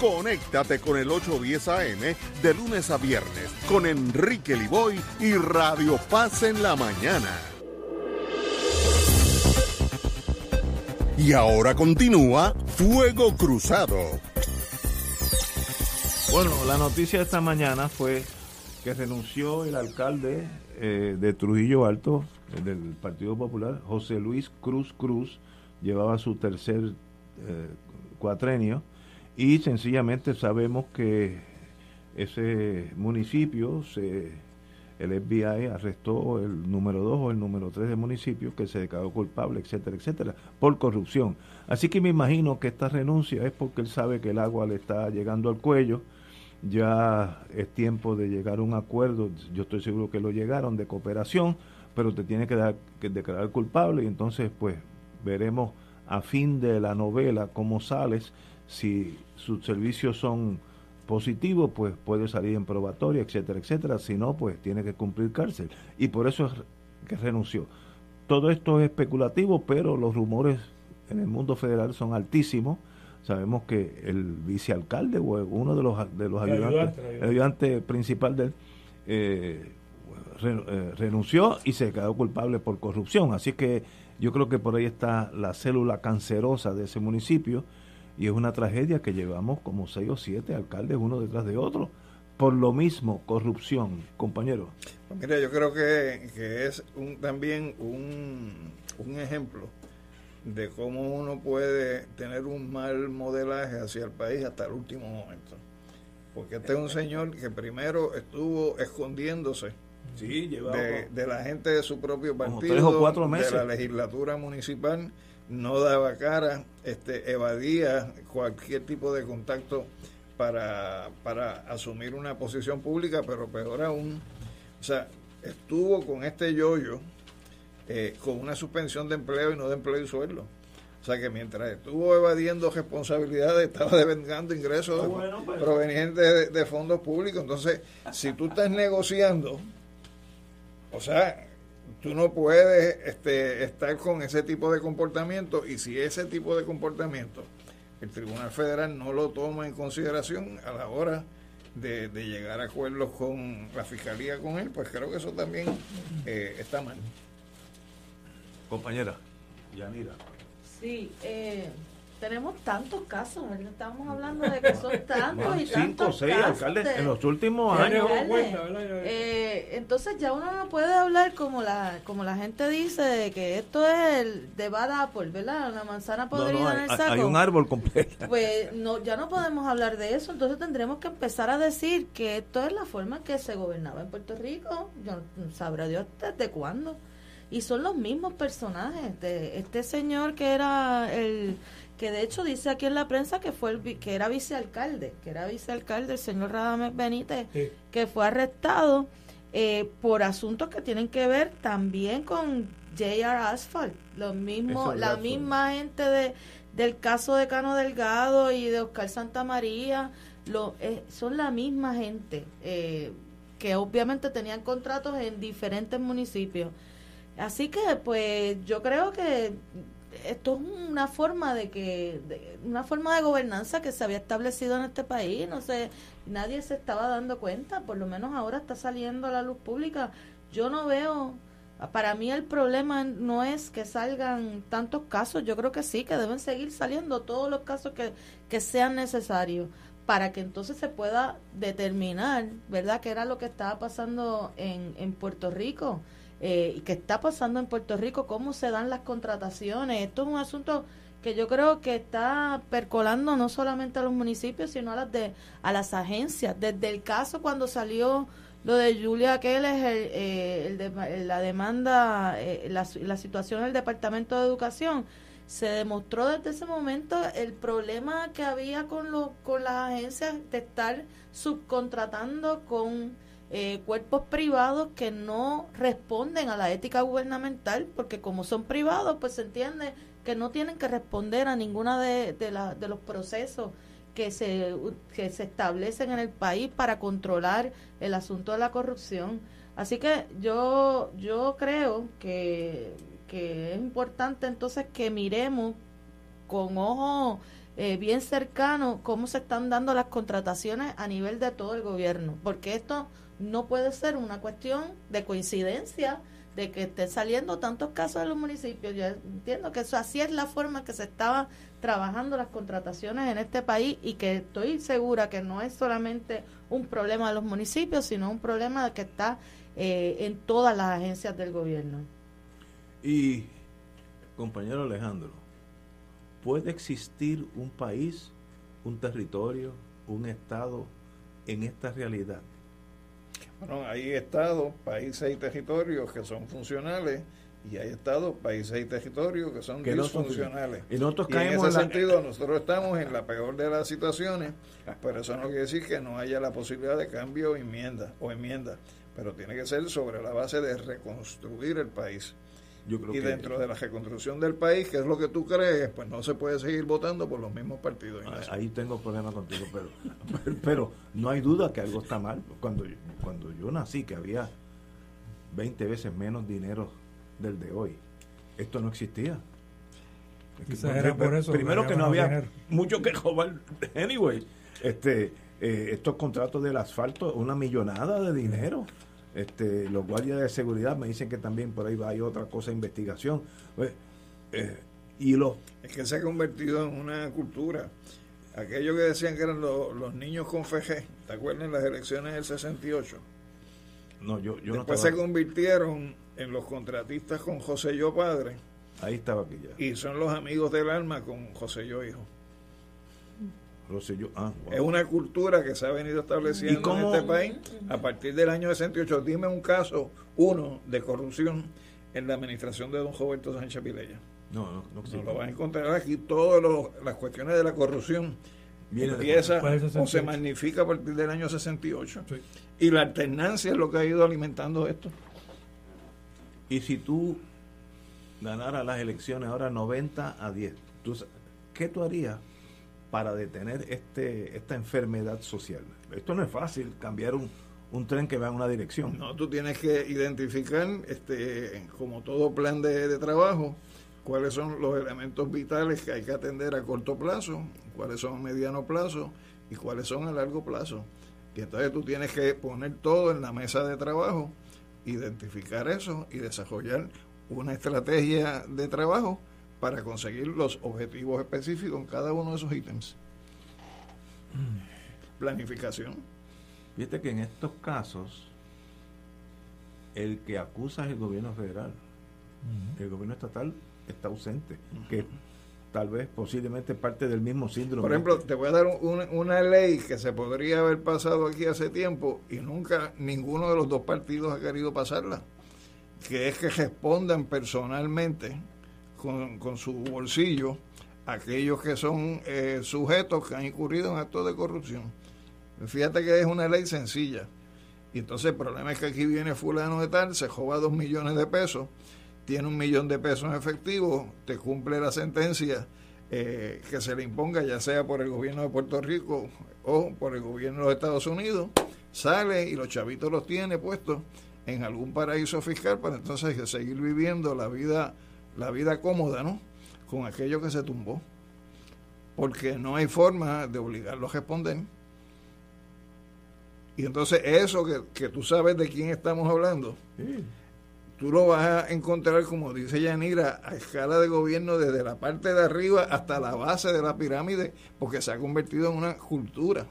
Conéctate con el 810 AM de lunes a viernes con Enrique Liboy y Radio Paz en la mañana. Y ahora continúa Fuego Cruzado. Bueno, la noticia de esta mañana fue que renunció el alcalde eh, de Trujillo Alto, eh, del Partido Popular, José Luis Cruz Cruz, llevaba su tercer eh, cuatrenio y sencillamente sabemos que ese municipio, se, el FBI arrestó el número 2 o el número 3 del municipio que se declaró culpable, etcétera, etcétera, por corrupción. Así que me imagino que esta renuncia es porque él sabe que el agua le está llegando al cuello, ya es tiempo de llegar a un acuerdo, yo estoy seguro que lo llegaron, de cooperación, pero te tiene que, dar, que declarar culpable y entonces pues veremos a fin de la novela cómo sales, si sus servicios son positivos, pues puede salir en probatoria, etcétera, etcétera. Si no, pues tiene que cumplir cárcel. Y por eso es que renunció. Todo esto es especulativo, pero los rumores en el mundo federal son altísimos. Sabemos que el vicealcalde o uno de los, de los El ayudantes, ayudante, el ayudante principal de él, eh, eh, renunció y se quedó culpable por corrupción. Así que yo creo que por ahí está la célula cancerosa de ese municipio y es una tragedia que llevamos como seis o siete alcaldes uno detrás de otro por lo mismo, corrupción, compañero. Pues mira, yo creo que, que es un, también un, un ejemplo de cómo uno puede tener un mal modelaje hacia el país hasta el último momento. Porque este es un señor que primero estuvo escondiéndose Sí, de, de la gente de su propio partido, tres o cuatro meses. de la legislatura municipal, no daba cara, este, evadía cualquier tipo de contacto para, para asumir una posición pública, pero peor aún, o sea, estuvo con este yoyo eh, con una suspensión de empleo y no de empleo y sueldo. O sea que mientras estuvo evadiendo responsabilidades, estaba devengando ingresos Ah, bueno, pues. provenientes de, de fondos públicos. Entonces, si tú estás negociando, o sea, tú no puedes este, estar con ese tipo de comportamiento y si ese tipo de comportamiento el Tribunal Federal no lo toma en consideración a la hora de, de llegar a acuerdos con la Fiscalía con él, pues creo que eso también eh, está mal. Compañera, Yanira. Sí, eh, tenemos tantos casos, ¿verdad? Estamos hablando de que son tantos y Cinco o tantos seis casos alcaldes de- en los últimos años. Eh, entonces ya uno no puede hablar como la como la gente dice de que esto es el de bad apple, ¿verdad? Una manzana podrida no, en hay, el saco. hay un árbol completo. Pues no, ya no podemos hablar de eso, entonces tendremos que empezar a decir que esto es la forma en que se gobernaba en Puerto Rico, yo sabrá Dios desde cuándo. Y son los mismos personajes de este señor que era el que de hecho dice aquí en la prensa que fue el que era vicealcalde, que era vicealcalde el señor Radamés Benítez, Sí. que fue arrestado eh, por asuntos que tienen que ver también con JR Asphalt, lo mismo, Eso, la Asphalt. misma gente de del caso de Cano Delgado y de Oscar Santa María, lo, eh, son la misma gente. Eh, que obviamente tenían contratos en diferentes municipios. Así que, pues, yo creo que esto es una forma de que una forma de gobernanza que se había establecido en este país no sé nadie se estaba dando cuenta por lo menos ahora está saliendo a la luz pública. Yo no veo para mí el problema no es que salgan tantos casos yo creo que sí que deben seguir saliendo todos los casos que, que sean necesarios para que entonces se pueda determinar verdad qué era lo que estaba pasando en, en Puerto Rico eh, que está pasando en Puerto Rico, cómo se dan las contrataciones. Esto es un asunto que yo creo que está percolando no solamente a los municipios, sino a las de a las agencias. Desde el caso cuando salió lo de Julia Keller, el, eh, la demanda, eh, la, la situación del Departamento de Educación, se demostró desde ese momento el problema que había con, lo, con las agencias de estar subcontratando con eh, cuerpos privados que no responden a la ética gubernamental, porque como son privados, pues se entiende que no tienen que responder a ninguna de, de, de los procesos que se, que se establecen en el país para controlar el asunto de la corrupción. Así que yo, yo creo que, que es importante entonces que miremos con ojo eh, bien cercano cómo se están dando las contrataciones a nivel de todo el gobierno, porque esto no puede ser una cuestión de coincidencia de que esté saliendo tantos casos en los municipios. Yo entiendo que eso así es la forma que se estaba trabajando las contrataciones en este país y que estoy segura que no es solamente un problema de los municipios, sino un problema que está eh, en todas las agencias del gobierno. Y, compañero Alejandro, ¿puede existir un país, un territorio, un estado en esta realidad? Bueno, hay estados, países y territorios que son funcionales y hay estados, países y territorios que son disfuncionales. y nosotros en ese sentido, nosotros estamos en la peor de las situaciones, pero eso no quiere decir que no haya la posibilidad de cambio o enmienda, o enmienda, pero tiene que ser sobre la base de reconstruir el país y dentro de la reconstrucción del país, que es lo que tú crees, pues no se puede seguir votando por los mismos partidos. Ahí tengo problemas contigo, pero, pero, no hay duda que algo está mal. Cuando, cuando yo nací, que había 20 veces menos dinero del de hoy, esto no existía. primero que no había mucho que robar. Anyway, este, eh, estos contratos del asfalto, una millonada de dinero. Este, los guardias de seguridad me dicen que también por ahí va, hay otra cosa de investigación. Pues, eh, y lo Es que se ha convertido en una cultura. Aquello que decían que eran los, niños con FG, ¿te acuerdas en las elecciones del 68? No, yo, yo Después se convirtieron en los contratistas con José Yo Padre. Ahí estaba aquí ya. Y son los amigos del alma con José Yo Hijo. Ah, es una cultura que se ha venido estableciendo en este país a partir del año 68. Dime un caso, uno, de corrupción en la administración de don Roberto Sánchez Vilella. No, no, no. lo vas a encontrar aquí todas las cuestiones de la corrupción. Viene empieza o se magnifica a partir del año 68. Y la alternancia es lo que ha ido alimentando esto. Y si tú ganaras las elecciones ahora 90 a 10, ¿qué tú harías para detener este, esta enfermedad social. Esto no es fácil, cambiar un, un tren que va en una dirección. No, tú tienes que identificar, este, como todo plan de, trabajo, cuáles son los elementos vitales que hay que atender a corto plazo, cuáles son a mediano plazo y cuáles son a largo plazo. Y entonces tú tienes que poner todo en la mesa de trabajo, identificar eso y desarrollar una estrategia de trabajo para conseguir los objetivos específicos en cada uno de esos ítems. Planificación. Fíjate que en estos casos el que acusa es el gobierno federal. El gobierno estatal está ausente, que tal vez posiblemente parte del mismo síndrome. Por ejemplo, te voy a dar una ley que se podría haber pasado aquí hace tiempo y nunca ninguno de los dos partidos ha querido pasarla, que es que respondan personalmente con, su bolsillo aquellos que son eh, sujetos que han incurrido en actos de corrupción. Fíjate que es una ley sencilla. Y entonces el problema es que aquí viene fulano de tal, se joba dos millones de pesos, tiene un millón de pesos en efectivo, te cumple la sentencia eh, que se le imponga, ya sea por el gobierno de Puerto Rico o por el gobierno de los Estados Unidos, sale y los chavitos los tiene puestos en algún paraíso fiscal para entonces seguir viviendo la vida, la vida cómoda, ¿no? Con aquello que se tumbó. Porque no hay forma de obligarlos a responder. Y entonces eso que, que tú sabes de quién estamos hablando, tú lo vas a encontrar, como dice Yanira, a escala de gobierno desde la parte de arriba hasta la base de la pirámide, porque se ha convertido en una cultura.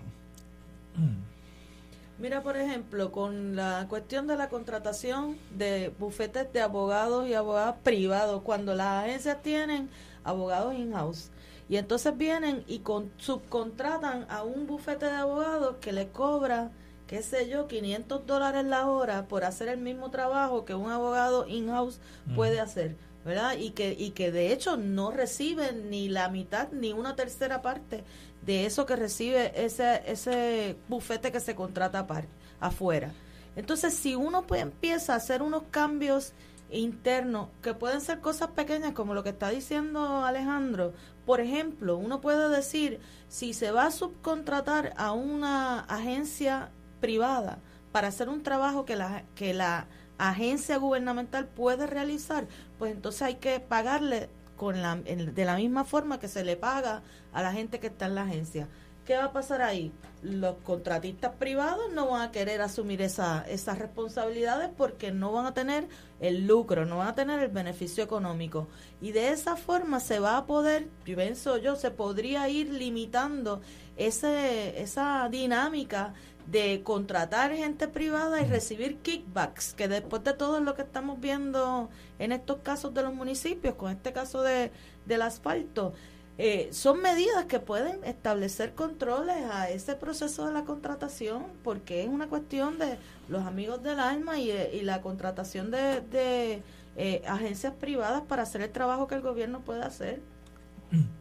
Mira, por ejemplo, con la cuestión de la contratación de bufetes de abogados y abogados privados, cuando las agencias tienen abogados in-house, y entonces vienen y con, subcontratan a un bufete de abogados que le cobra qué sé yo, 500 dólares la hora por hacer el mismo trabajo que un abogado in-house puede hacer, ¿verdad? Y que, y que de hecho no reciben ni la mitad ni una tercera parte de eso que recibe ese, ese bufete que se contrata par, afuera. Entonces, si uno pues, empieza a hacer unos cambios internos, que pueden ser cosas pequeñas como lo que está diciendo Alejandro, por ejemplo, uno puede decir, si se va a subcontratar a una agencia privada para hacer un trabajo que la, que la agencia gubernamental puede realizar, pues entonces hay que pagarle con la, de la misma forma que se le paga a la gente que está en la agencia. ¿Qué va a pasar ahí? Los contratistas privados no van a querer asumir esa, esas responsabilidades porque no van a tener el lucro, no van a tener el beneficio económico. Y de esa forma se va a poder, yo pienso yo, se podría ir limitando ese, esa dinámica de contratar gente privada y recibir kickbacks, que después de todo lo que estamos viendo en estos casos de los municipios, con este caso de, del asfalto, eh, son medidas que pueden establecer controles a ese proceso de la contratación, porque es una cuestión de los amigos del alma y, y la contratación de, de eh, agencias privadas para hacer el trabajo que el gobierno puede hacer.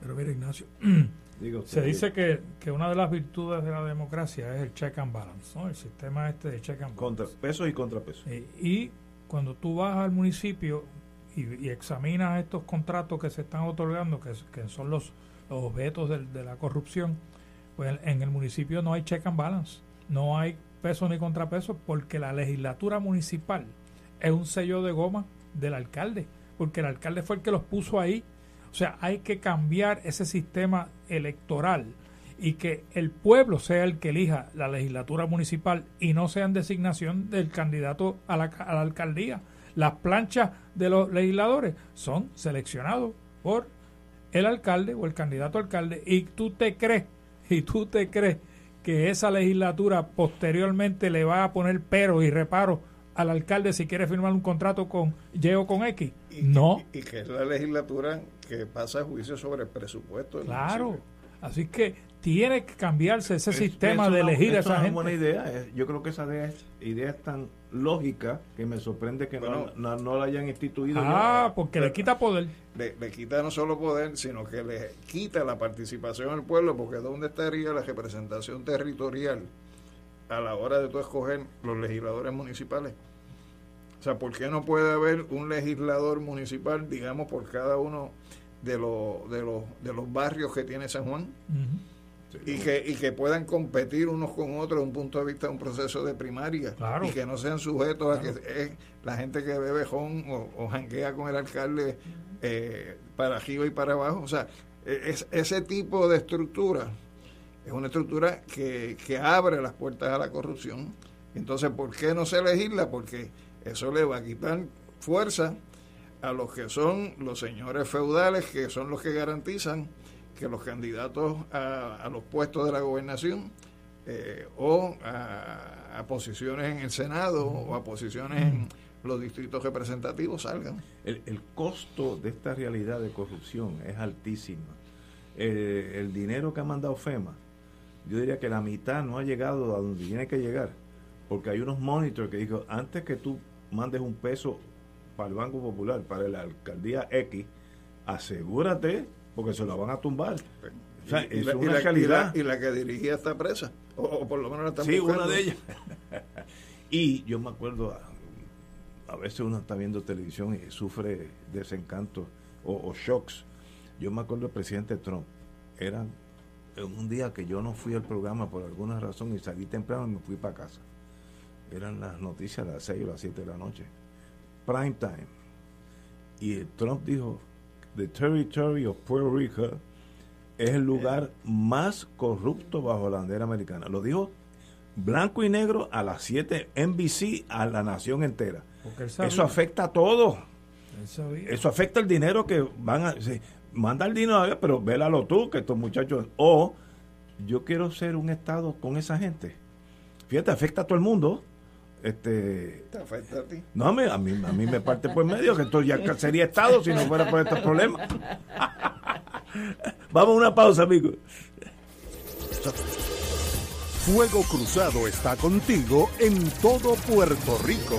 Pero mira, Ignacio, se dice que, que, una de las virtudes de la democracia es el check and balance, ¿no? el sistema este de check and balance. Contra, pesos y contrapesos. Eh, y cuando tú vas al municipio y, examinas estos contratos que se están otorgando, que, que son los, los objetos de, de, la corrupción, pues en el municipio no hay check and balance, no hay peso ni contrapeso, porque la legislatura municipal es un sello de goma del alcalde, porque el alcalde fue el que los puso ahí o sea, hay que cambiar ese sistema electoral y que el pueblo sea el que elija la legislatura municipal y no sea en designación del candidato a la, alcaldía. Las planchas de los legisladores son seleccionados por el alcalde o el candidato alcalde y tú te crees, y tú te crees que esa legislatura posteriormente le va a poner peros y reparos al alcalde si quiere firmar un contrato con Y o con X. no. Y, que es la legislatura que pasa juicio sobre el presupuesto. claro. Así que tiene que cambiarse ese sistema de elegir a esa gente. Es una buena idea. Yo creo que esa idea, es tan lógica que me sorprende que no, no, la hayan instituido. Ah, porque le quita poder. Le, le, quita no solo poder, sino que le quita la participación al pueblo, porque ¿dónde estaría la representación territorial? a la hora de tú escoger los legisladores municipales. O sea, ¿por qué no puede haber un legislador municipal, digamos, por cada uno de los, de los, de los barrios que tiene San Juan? y, que, y que puedan competir unos con otros desde un punto de vista de un proceso de primaria y que no sean sujetos a que es la gente que bebe jón o, o janguea con el alcalde eh, para arriba y para abajo. O sea, e, es, ese tipo de estructura es una estructura que, que abre las puertas a la corrupción. Entonces, ¿por qué no se legisla? Porque eso le va a quitar fuerza a los que son los señores feudales, que son los que garantizan que los candidatos a, los puestos de la gobernación eh, o a, posiciones en el Senado o a posiciones en los distritos representativos salgan. El, costo de esta realidad de corrupción es altísimo. Eh, el dinero que ha mandado FEMA yo diría que la mitad no ha llegado a donde tiene que llegar, porque hay unos monitores que dijo, antes que tú mandes un peso para el Banco Popular, para la alcaldía X, asegúrate, porque se la van a tumbar. O sea, es una la, realidad. Y la, que dirigía esta presa, o, por lo menos la están Sí, una de ellas. y yo me acuerdo, a, veces uno está viendo televisión y sufre desencanto o, o shocks. Yo me acuerdo del presidente Trump, eran un día que yo no fui al programa por alguna razón y salí temprano y me fui para casa. Eran las noticias a las 6 o las 7 de la noche. Prime time. Y Trump dijo, the territory of Puerto Rico es el lugar más corrupto bajo la bandera americana. Lo dijo blanco y negro a las 7 NBC a la nación entera. Eso afecta a todo. Eso afecta el dinero que van a... manda el dinero, pero vélalo tú, que estos muchachos... O yo quiero ser un Estado con esa gente. Fíjate, afecta a todo el mundo. Este, ¿Te afecta a ti? No, a mí, a mí, a mí me parte por medio, que esto ya sería Estado si no fuera por estos problemas. Vamos a una pausa, amigos. Fuego Cruzado está contigo en todo Puerto Rico.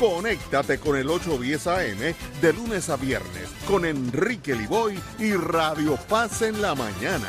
Conéctate con el 810 AM de lunes a viernes con Enrique Liboy y Radio Paz en la mañana.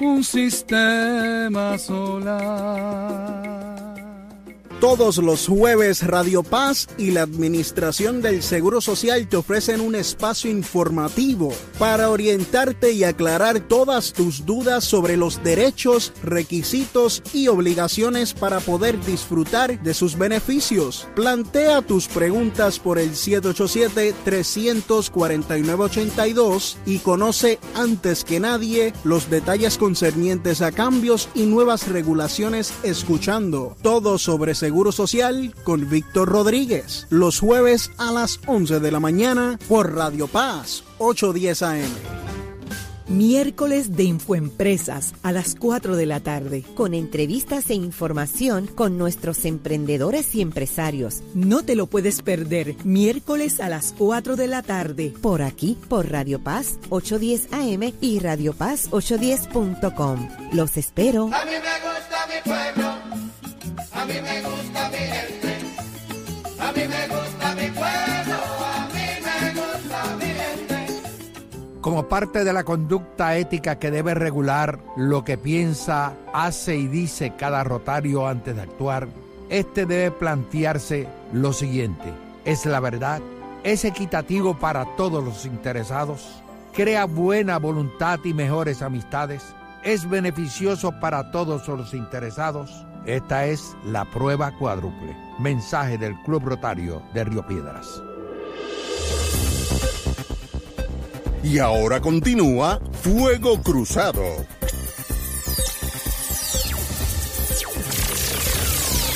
un sistema solar. Todos los jueves Radio Paz y la Administración del Seguro Social te ofrecen un espacio informativo para orientarte y aclarar todas tus dudas sobre los derechos, requisitos y obligaciones para poder disfrutar de sus beneficios. Plantea tus preguntas por el 787-349-82 y conoce antes que nadie los detalles concernientes a cambios y nuevas regulaciones escuchando todo sobre Seguro Social con Víctor Rodríguez. Los jueves a las 11 de la mañana por Radio Paz, 810 AM. Miércoles de Infoempresas a las 4 de la tarde. Con entrevistas e información con nuestros emprendedores y empresarios. No te lo puedes perder. Miércoles a las 4 de la tarde. Por aquí, por Radio Paz 810 AM y Radio Paz 810.com. Los espero. A mí me gusta mi pueblo. A mí me gusta mi gente. A mí me gusta mi pueblo. A mí me gusta mi gente. Como parte de la conducta ética que debe regular lo que piensa, hace y dice cada rotario antes de actuar, este debe plantearse lo siguiente. ¿Es la verdad? ¿Es equitativo para todos los interesados? ¿Crea buena voluntad y mejores amistades? ¿Es beneficioso para todos los interesados? Esta es la prueba cuádruple. Mensaje del Club Rotario de Río Piedras. Y ahora continúa Fuego Cruzado.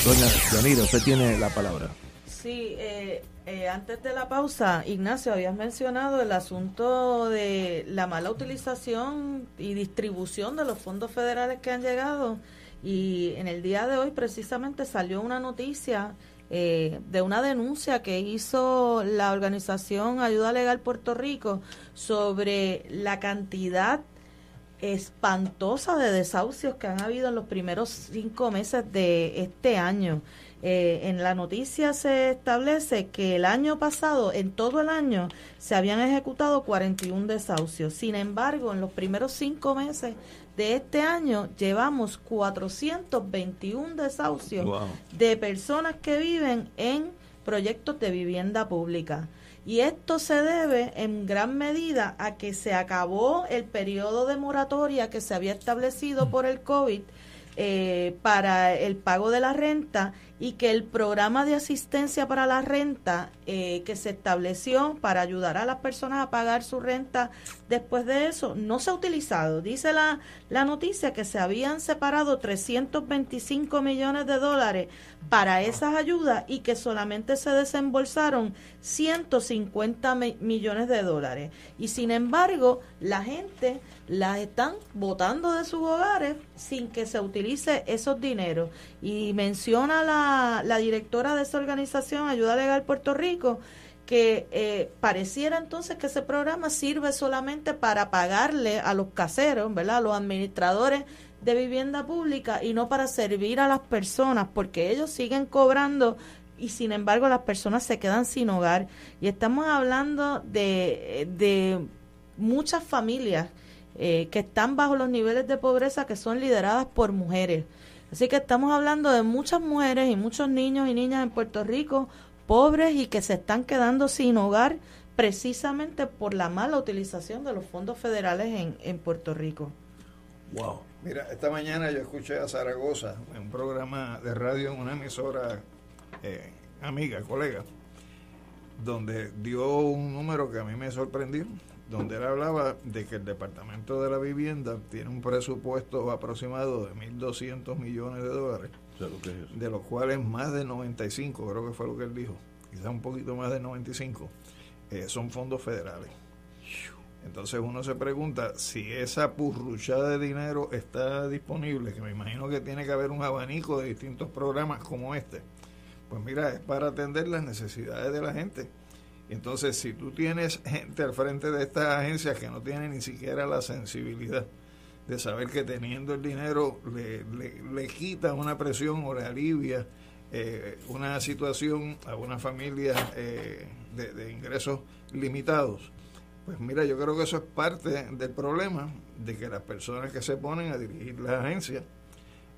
Doña Yanira, usted tiene la palabra. Sí, eh, eh, antes de la pausa, Ignacio, habías mencionado el asunto de la mala utilización y distribución de los fondos federales que han llegado. Y en el día de hoy precisamente salió una noticia eh, de una denuncia que hizo la organización Ayuda Legal Puerto Rico sobre la cantidad espantosa de desahucios que han habido en los primeros cinco meses de este año. Eh, en la noticia se establece que el año pasado, en todo el año, se habían ejecutado 41 desahucios. Sin embargo, en los primeros cinco meses de este año llevamos 421 desahucios de personas que viven en proyectos de vivienda pública. Y esto se debe en gran medida a que se acabó el periodo de moratoria que se había establecido por el COVID eh, para el pago de la renta y que el programa de asistencia para la renta eh, que se estableció para ayudar a las personas a pagar su renta después de eso no se ha utilizado. Dice la, la noticia que se habían separado 325 millones de dólares para esas ayudas y que solamente se desembolsaron 150 millones de dólares. Y sin embargo, la gente las están botando de sus hogares sin que se utilice esos dineros. Y menciona la, la directora de esa organización, Ayuda Legal Puerto Rico, que eh, pareciera entonces que ese programa sirve solamente para pagarle a los caseros, ¿verdad? A los administradores de vivienda pública y no para servir a las personas, porque ellos siguen cobrando y sin embargo las personas se quedan sin hogar. Y estamos hablando de, de muchas familias eh, que están bajo los niveles de pobreza que son lideradas por mujeres. Así que estamos hablando de muchas mujeres y muchos niños y niñas en Puerto Rico pobres y que se están quedando sin hogar precisamente por la mala utilización de los fondos federales en, en Puerto Rico. Wow. Mira, esta mañana yo escuché a Zaragoza en un programa de radio en una emisora eh, amiga, colega, donde dio un número que a mí me sorprendió donde él hablaba de que el Departamento de la Vivienda tiene un presupuesto aproximado de 1.200 millones de dólares, de los cuales más de 95, creo que fue lo que él dijo, quizás un poquito más de 95, eh, son fondos federales. Entonces uno se pregunta si esa purruchada de dinero está disponible, que me imagino que tiene que haber un abanico de distintos programas como este. Pues mira, es para atender las necesidades de la gente entonces, si tú tienes gente al frente de estas agencias que no tiene ni siquiera la sensibilidad de saber que teniendo el dinero le, le, quita una presión o le alivia eh, una situación a una familia eh, de, ingresos limitados, pues mira, yo creo que eso es parte del problema de que las personas que se ponen a dirigir las agencias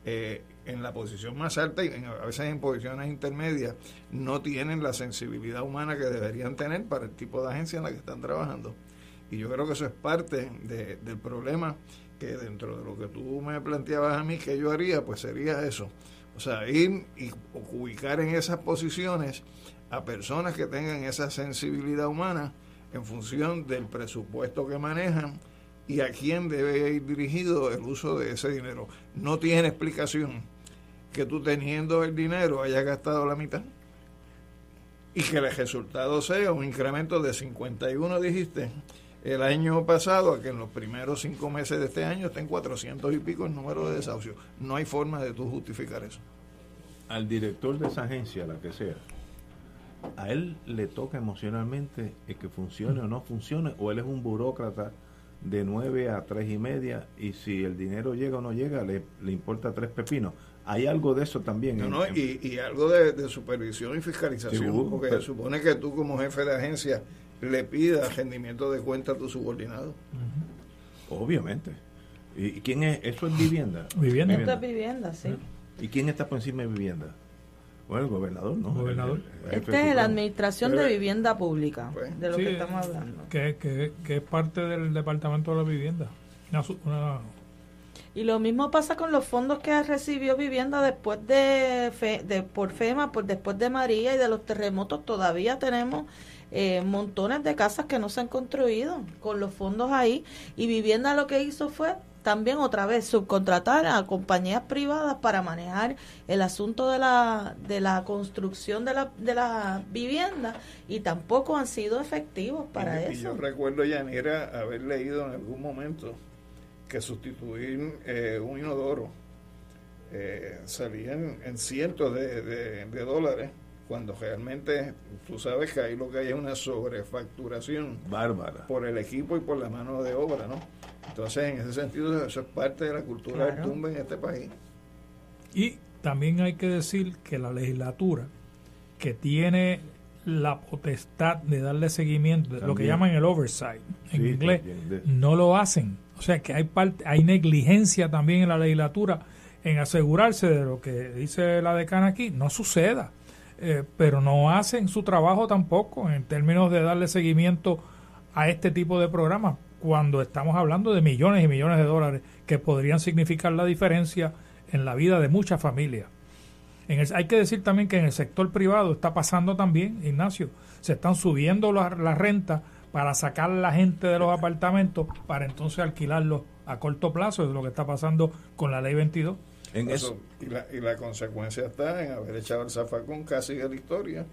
eh, en la posición más alta y a veces en posiciones intermedias no tienen la sensibilidad humana que deberían tener para el tipo de agencia en la que están trabajando. Y yo creo que eso es parte del problema que dentro de lo que tú me planteabas a mí que yo haría, pues sería eso. O sea, ir y ubicar en esas posiciones a personas que tengan esa sensibilidad humana en función del presupuesto que manejan y a quién debe ir dirigido el uso de ese dinero. No tiene explicación que tú teniendo el dinero hayas gastado la mitad y que el resultado sea un incremento de 51, dijiste, el año pasado, a que en los primeros cinco meses de este año estén 400 y pico el número de desahucios. No hay forma de tú justificar eso. Al director de esa agencia, la que sea, a él le toca emocionalmente que funcione o no funcione, o él es un burócrata de 9 a 3 y media, y si el dinero llega o no llega, le, le importa tres pepinos hay algo de eso también. y, algo de, supervisión y fiscalización, porque se supone que tú como jefe de agencia le pidas rendimiento de cuenta a tu subordinado. Obviamente. ¿Y quién es? ¿Eso es vivienda? Vivienda. Esto es vivienda, sí. ¿Y quién está por encima de vivienda? Bueno, el gobernador, ¿no? Gobernador. este es la Administración de Vivienda Pública, pues, de lo que estamos hablando. Que, que, que, es parte del Departamento de la Vivienda. una y lo mismo pasa con los fondos que recibió vivienda después de, de por FEMA, por después de María y de los terremotos. Todavía tenemos eh, montones de casas que no se han construido con los fondos ahí. Y vivienda lo que hizo fue también otra vez subcontratar a compañías privadas para manejar el asunto de la, de la construcción de la, de la vivienda y tampoco han sido efectivos para eso. Y yo recuerdo, Yanira, haber leído en algún momento que sustituir eh, un inodoro eh, salían en cientos de, dólares cuando realmente tú sabes que ahí lo que hay es una sobrefacturación bárbara por el equipo y por la mano de obra, ¿no? Entonces, en ese sentido, eso es parte de la cultura del tumbe en este país. Y también hay que decir que la legislatura, que tiene la potestad de darle seguimiento, lo que llaman el oversight en Sí, inglés, también, no lo hacen. O sea que hay parte, hay negligencia también en la legislatura en asegurarse de lo que dice la decana aquí, no suceda. Eh, pero no hacen su trabajo tampoco en términos de darle seguimiento a este tipo de programas cuando estamos hablando de millones y millones de dólares que podrían significar la diferencia en la vida de muchas familias. En el- hay que decir también que en el sector privado está pasando también, Ignacio, se están subiendo la, la renta para sacar a la gente de los apartamentos para entonces alquilarlos a corto plazo, es lo que está pasando con la ley 22. Eso, y, la, y la consecuencia está en haber echado el zafacón casi de la historia,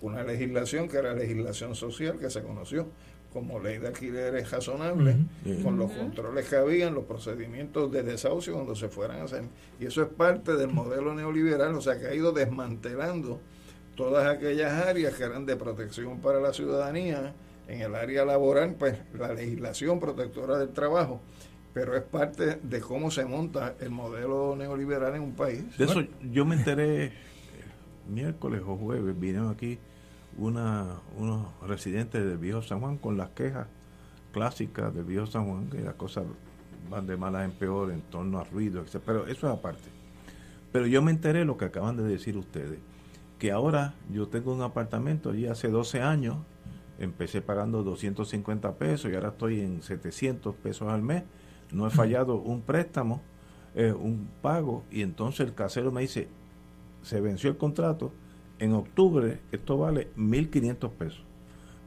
una legislación que era legislación social que se conoció como ley de alquileres razonables, Ujú. con los controles que habían, los procedimientos de desahucio cuando se fueran a hacer. Y eso es parte del modelo neoliberal, o sea que ha ido desmantelando todas aquellas áreas que eran de protección para la ciudadanía. En el área laboral, pues la legislación protectora del trabajo, pero es parte de cómo se monta el modelo neoliberal en un país. De eso yo me enteré eh, miércoles o jueves, vinieron aquí una, unos residentes del viejo San Juan con las quejas clásicas del viejo San Juan, que las cosas van de malas en peor en torno a ruido, etc. Pero eso es aparte. Pero yo me enteré lo que acaban de decir ustedes, que ahora yo tengo un apartamento allí hace 12 años, empecé pagando 250 pesos y ahora estoy en 700 pesos al mes, no he fallado un préstamo, eh, un pago, y entonces el casero me dice, se venció el contrato, en octubre esto vale 1.500 pesos,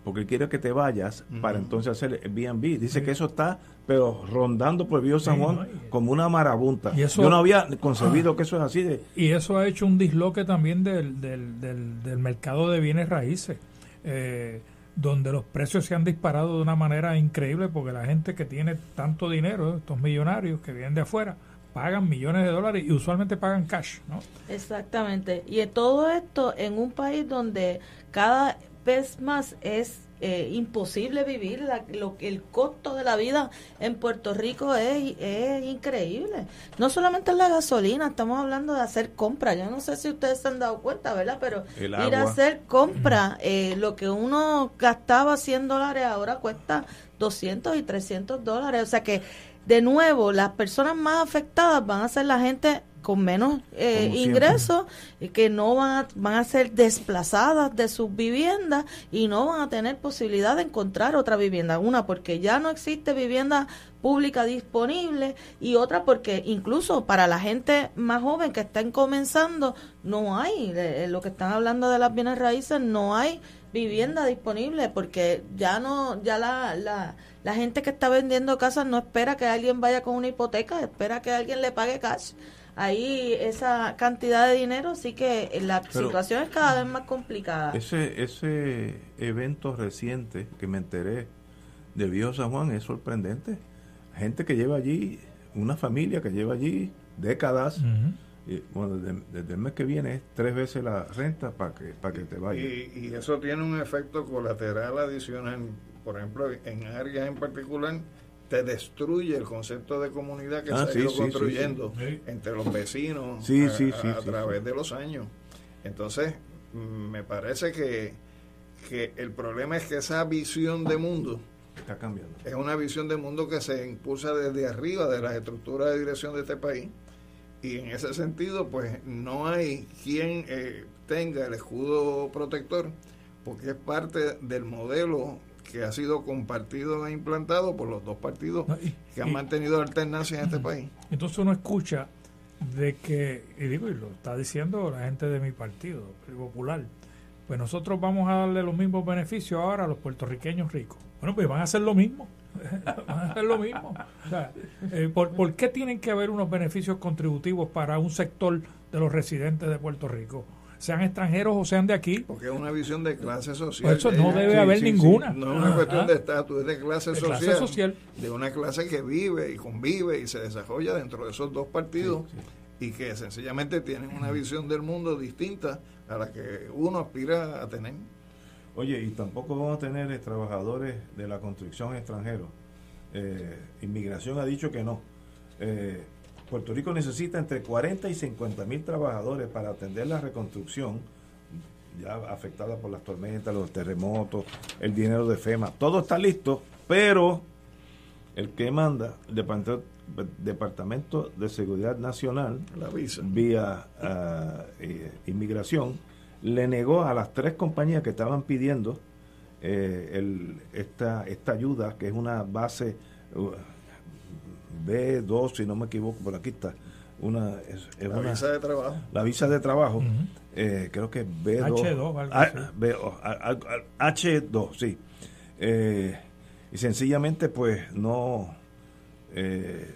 porque él quiere que te vayas para entonces hacer el Airbnb. Dice que eso está, pero rondando por el Viejo San Sí, Juan no, como una marabunta. Y eso- Yo no había concebido que eso es así de... Y eso ha hecho un disloque también del, del, del, del mercado de bienes raíces, eh, donde los precios se han disparado de una manera increíble porque la gente que tiene tanto dinero, estos millonarios que vienen de afuera, pagan millones de dólares y usualmente pagan cash, ¿no? Exactamente. Y todo esto en un país donde cada vez más es eh, imposible vivir, la- lo, que- el costo de la vida en Puerto Rico es, es increíble. No solamente la gasolina, estamos hablando de hacer compras. Yo no sé si ustedes se han dado cuenta, ¿verdad? Pero El ir a hacer compras, eh, lo que uno gastaba 100 dólares ahora cuesta 200 y 300 dólares. O sea que, de nuevo, las personas más afectadas van a ser la gente con menos eh, ingresos que no van a, van a ser desplazadas de sus viviendas y no van a tener posibilidad de encontrar otra vivienda. Una, porque ya no existe vivienda pública disponible y otra porque incluso para la gente más joven que están comenzando no hay, eh, lo que están hablando de las bienes raíces, no hay vivienda disponible porque ya no, ya la, la, la gente que está vendiendo casas no espera que alguien vaya con una hipoteca, espera que alguien le pague cash ahí esa cantidad de dinero, así que la Pero- situación es cada vez más complicada. Ese, ese evento reciente que me enteré del Viejo San Juan es sorprendente. Gente que lleva allí, una familia que lleva allí décadas. y, bueno, desde, desde el mes que viene es tres veces la renta para que, para que te vayas. Y, y eso tiene un efecto colateral adicional. Por ejemplo, en áreas en particular, te destruye el concepto de comunidad que Ah, se ha ido sí, construyendo sí. entre los vecinos Sí, a, sí, sí, a sí, través sí. de los años. Entonces, me parece que, que el problema es que esa visión de mundo Está cambiando. es una visión de mundo que se impulsa desde arriba de las estructuras de dirección de este país y en ese sentido pues no hay quien eh, tenga el escudo protector porque es parte del modelo que ha sido compartido e implantado por los dos partidos que han y- mantenido alternancia en este país. Entonces uno escucha de que, y digo, y lo está diciendo la gente de mi partido, el Popular, pues nosotros vamos a darle los mismos beneficios ahora a los puertorriqueños ricos. Bueno, pues van a hacer lo mismo. van a hacer lo mismo. O sea, eh, ¿por, por qué tienen que haber unos beneficios contributivos para un sector de los residentes de Puerto Rico? Sean extranjeros o sean de aquí. Porque es una visión de clase social. Pues eso no de- debe haber ninguna. No es una Ajá. cuestión de estatus, es de clase, De social, clase social. De una clase que vive y convive y se desarrolla dentro de esos dos partidos y que sencillamente tienen una visión del mundo distinta a la que uno aspira a tener. Oye, y tampoco vamos a tener trabajadores de la construcción extranjeros. Eh, inmigración ha dicho que no. Eh, Puerto Rico necesita entre 40 y 50 mil trabajadores para atender la reconstrucción ya afectada por las tormentas, los terremotos, el dinero de FEMA. Todo está listo, pero el que manda, el Departamento, de Seguridad Nacional, La visa. vía ah, eh, inmigración, le negó a las tres compañías que estaban pidiendo eh, el, esta, esta ayuda, que es una base uh, B2, si no me equivoco, por aquí está. Una, es, es La una- visa de trabajo. La visa de trabajo, eh, creo que es B2. H2, algo Ah, a- a- a- H2, sí. Eh, y sencillamente, pues no. eh,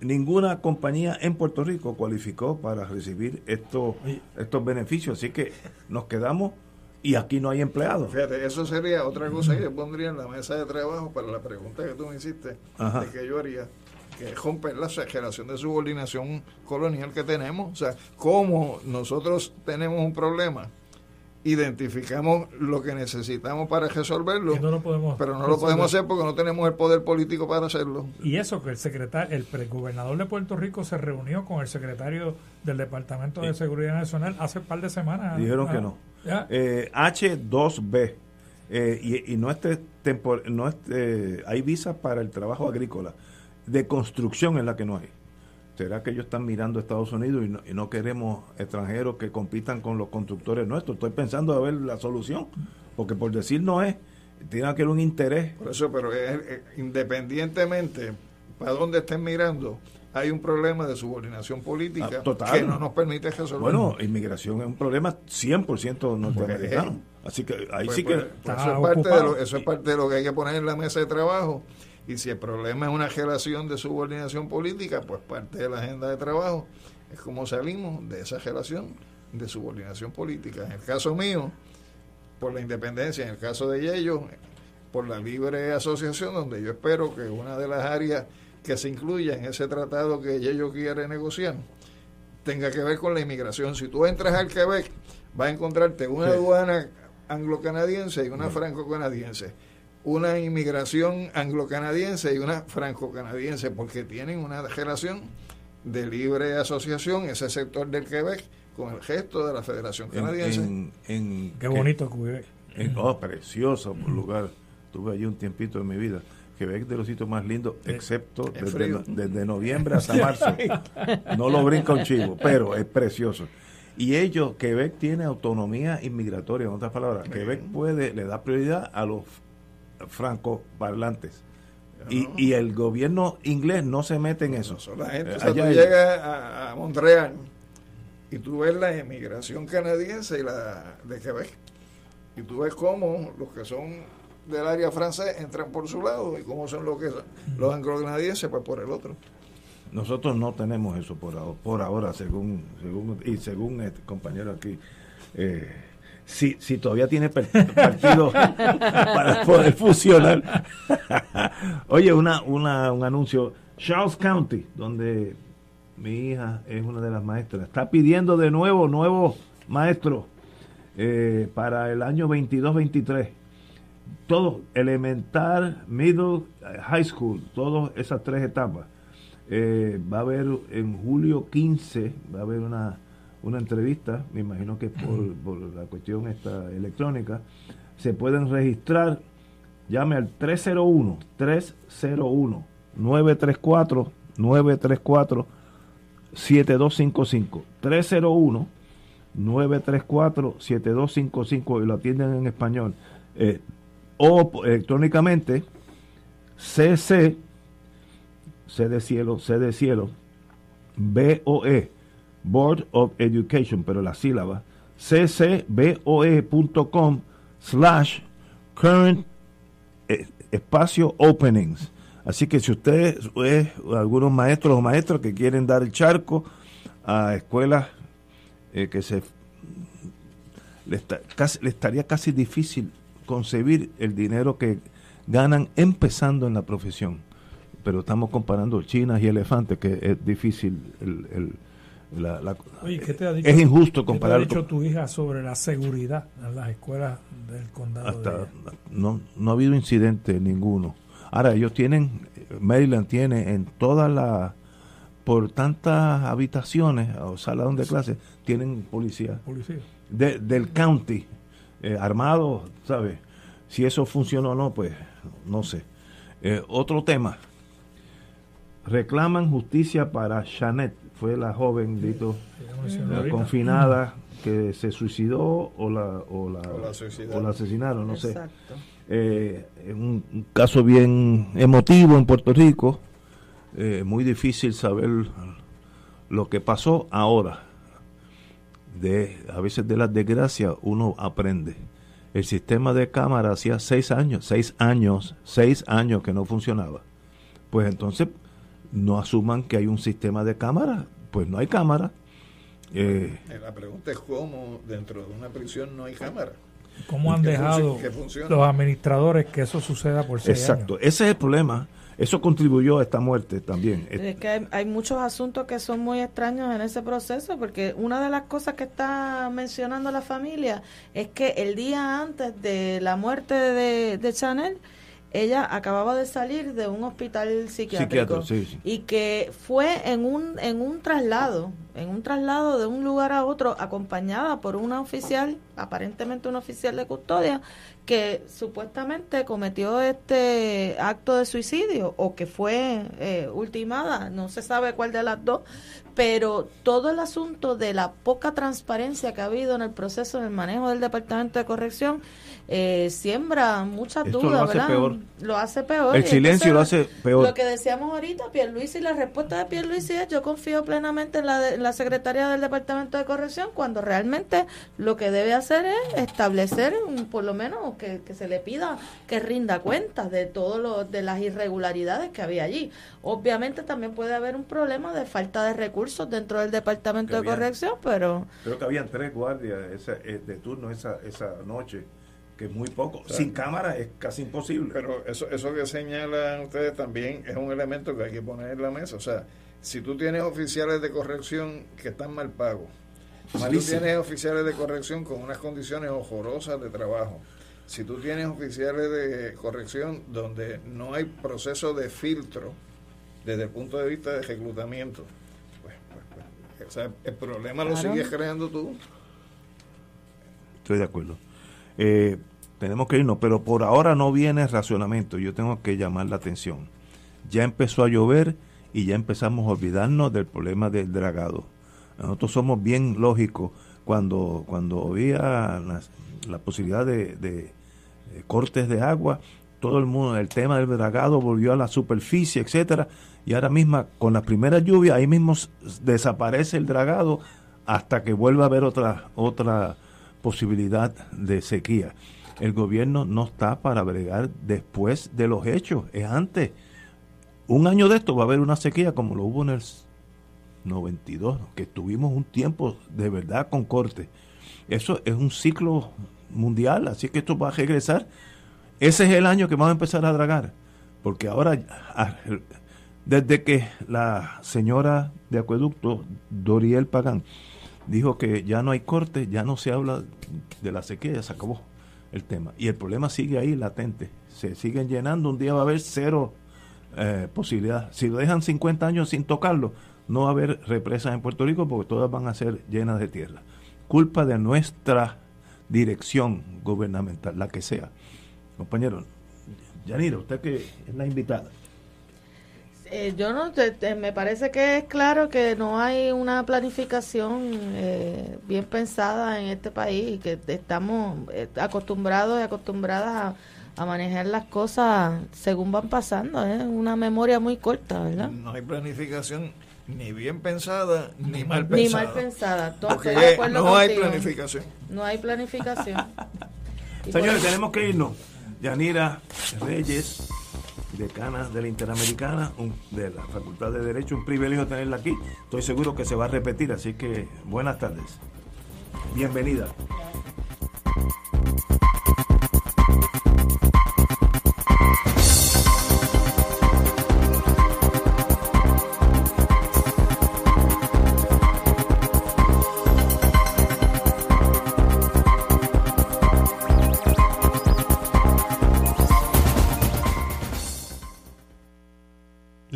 ninguna compañía en Puerto Rico cualificó para recibir estos, estos beneficios. Así que nos quedamos y aquí no hay empleados. Fíjate, eso sería otra cosa que yo pondría en la mesa de trabajo para la pregunta que tú me hiciste, Ajá. de que yo haría, que es romper la generación de subordinación colonial que tenemos. O sea, cómo nosotros tenemos un problema, identificamos lo que necesitamos para resolverlo, Y no lo podemos pero no lo podemos hacer porque no tenemos el poder político para hacerlo. Y eso que el secretario, el pregobernador de Puerto Rico se reunió con el secretario del Departamento de Seguridad Nacional hace un par de semanas. Dijeron Ah, que no. ya. Eh, H2B. eh, y, y no es tempor, no es, eh, hay visas para el trabajo agrícola. De construcción es la que no hay. ¿Será que ellos están mirando a Estados Unidos y no, y no queremos extranjeros que compitan con los constructores nuestros? Estoy pensando a ver la solución. Porque por decir no es, tiene que haber un interés. Por eso, pero es- es- independientemente para dónde estén mirando, hay un problema de subordinación política Ah, total. que no nos permite resolver. Bueno, inmigración es un problema 100% norteamericano. Así que ahí Pues, sí pues, que... pues eso, es parte de lo, eso es parte de lo que hay que poner en la mesa de trabajo. Y si el problema es una relación de subordinación política, pues parte de la agenda de trabajo es cómo salimos de esa relación de subordinación política. En el caso mío, por la independencia, en el caso de Yello, por la libre asociación, donde yo espero que una de las áreas que se incluya en ese tratado que Yello quiere negociar tenga que ver con la inmigración. Si tú entras al Quebec, vas a encontrarte una Sí. aduana anglo-canadiense y una franco-canadiense, una inmigración anglo-canadiense y una franco-canadiense, porque tienen una relación de libre asociación, ese sector del Quebec, con el gesto de la Federación en- Canadiense. en- en- Qué bonito Quebec. en- oh, precioso lugar. Estuve allí un tiempito de mi vida. Quebec es de los sitios más lindos, excepto no- desde noviembre hasta marzo. No lo brinca un chivo, pero es precioso. Y ellos, Quebec tiene autonomía inmigratoria, en otras palabras. Quebec puede, le da prioridad a los francoparlantes. Y, y el gobierno inglés no se mete en eso. La gente, Eh, o sea, tú llegas a, a Montreal y tú ves la emigración canadiense y la de Quebec. Y tú ves cómo los que son del área francés entran por su lado y cómo son los que son los anglo-canadienses pues por el otro. Nosotros no tenemos eso por ahora, por ahora según, según y según este compañero aquí. Eh, si, si todavía tiene partido para poder fusionar. Oye, una, una, un anuncio. Charles County, donde mi hija es una de las maestras, está pidiendo de nuevo nuevos maestros eh, para el año 22-23. Todo, elemental, middle, eh, high school, todas esas tres etapas. Eh, va a haber en julio 15, va a haber una, una entrevista, me imagino que por, por la cuestión esta electrónica, se pueden registrar, llame al 301, 301, 934, 934, 7255, 301, 934, 7255 y lo atienden en español. Eh, o electrónicamente, cc C de cielo, C de cielo, BOE, Board of Education, pero la sílaba, ccboe.com slash current eh, espacio openings. Así que si usted es algunos maestros o maestros que quieren dar el charco a escuelas eh, que se le, estaría casi difícil concebir el dinero que ganan empezando en la profesión pero estamos comparando chinas y elefantes, que es difícil. El- la- la- Oye, ¿qué te ha dicho, es injusto ¿qué te ha comparar. dicho tu hija sobre la seguridad en las escuelas del condado? de hasta, no, no ha habido incidente ninguno. Ahora, ellos tienen, Maryland tiene en todas las por tantas habitaciones o salón de clase tienen policía. Policía. De- del county, eh, armado, ¿sabes? Si eso funcionó o no, pues no sé. Eh, otro tema. Reclaman justicia para Janet, fue la joven, dito, ahorita. confinada que se suicidó o la, o la, O la o la asesinaron, no sé. Exacto. Eh, es un, un caso bien emotivo en Puerto Rico, eh, muy difícil saber lo que pasó ahora. De, a veces de las desgracias uno aprende. El sistema de cámara hacía seis años, seis años, seis años que no funcionaba. Pues entonces no asuman que hay un sistema de cámara, pues no hay cámara. Eh, Eh, La pregunta es cómo dentro de una prisión no hay cámara. ¿Cómo han dejado los administradores que eso suceda por seis exacto, años? ese es el problema. Eso contribuyó a esta muerte también. Es que hay, hay muchos asuntos que son muy extraños en ese proceso, porque una de las cosas que está mencionando la familia es que el día antes de la muerte de, de Chanel, ella acababa de salir de un hospital psiquiátrico Psiquiatra, sí, sí. y que fue en un en un traslado, en un traslado de un lugar a otro acompañada por una oficial, aparentemente un oficial de custodia que supuestamente cometió este acto de suicidio o que fue eh, ultimada, no se sabe cuál de las dos, pero todo el asunto de la poca transparencia que ha habido en el proceso, en el manejo del Departamento de Corrección, eh, siembra muchas Esto dudas, lo hace ¿verdad? peor. Lo hace peor. El silencio lo hace peor. Lo que decíamos ahorita, Pierluisi, la respuesta de Pierluisi es yo confío plenamente en la, de- en la secretaria del Departamento de Corrección cuando realmente lo que debe hacer es establecer, un- por lo menos, que, que se le pida que rinda cuentas de todo lo, de las irregularidades que había allí. Obviamente también puede haber un problema de falta de recursos dentro del Departamento Que de Corrección, pero Creo que habían tres guardias esa- eh, de turno esa, esa noche, que es muy poco. Sin cámara es casi imposible. Pero eso, eso que señalan ustedes también es un elemento que hay que poner en la mesa. O sea, si tú tienes oficiales de corrección que están mal pagos, si tú tienes oficiales de corrección con unas condiciones horrorosas de trabajo, si tú tienes oficiales de corrección donde no hay proceso de filtro desde el punto de vista de reclutamiento, o sea, el problema lo sigues creando tú. Estoy de acuerdo. Eh, tenemos que irnos, pero por ahora no viene racionamiento. Yo tengo que llamar la atención. Ya empezó a llover y ya empezamos a olvidarnos del problema del dragado. Nosotros somos bien lógicos cuando, cuando había la, la posibilidad de, de, cortes de agua, todo el mundo, el tema del dragado volvió a la superficie, etcétera, y ahora mismo con las primeras lluvias ahí mismo desaparece el dragado hasta que vuelva a haber otra otra posibilidad de sequía. El gobierno no está para bregar después de los hechos, es antes. Un año de esto va a haber una sequía como lo hubo en el 92, que tuvimos un tiempo de verdad con corte. Eso es un ciclo mundial, así que esto va a regresar. Ese es el año que vamos a empezar a dragar, porque ahora, a- desde que la señora de acueducto, Doriel Pagán, dijo que ya no hay corte, ya no se habla de la sequía, ya se acabó el tema. Y el problema sigue ahí latente, se siguen llenando, un día va a haber cero eh, posibilidad. Si lo dejan 50 años sin tocarlo, no va a haber represas en Puerto Rico porque todas van a ser llenas de tierra. Culpa de nuestra dirección gubernamental, la que sea. Compañero, Yanira, usted que es la invitada. Eh, yo no, te- te- me parece que es claro que no hay una planificación eh, bien pensada en este país y que estamos eh, acostumbrados y acostumbradas a, a manejar las cosas según van pasando. Es una memoria muy corta, ¿verdad? No hay planificación ni bien pensada ni mal Ni pensada. mal pensada. Porque no hay planificación. No hay planificación. Señores, tenemos que irnos. Yanira Reyes, decana de la Interamericana, de la Facultad de Derecho, un privilegio tenerla aquí. Estoy seguro que se va a repetir, así que buenas tardes. Bienvenida.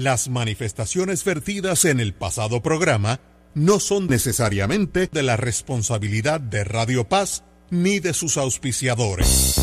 Las manifestaciones vertidas en el pasado programa no son necesariamente de la responsabilidad de Radio Paz ni de sus auspiciadores.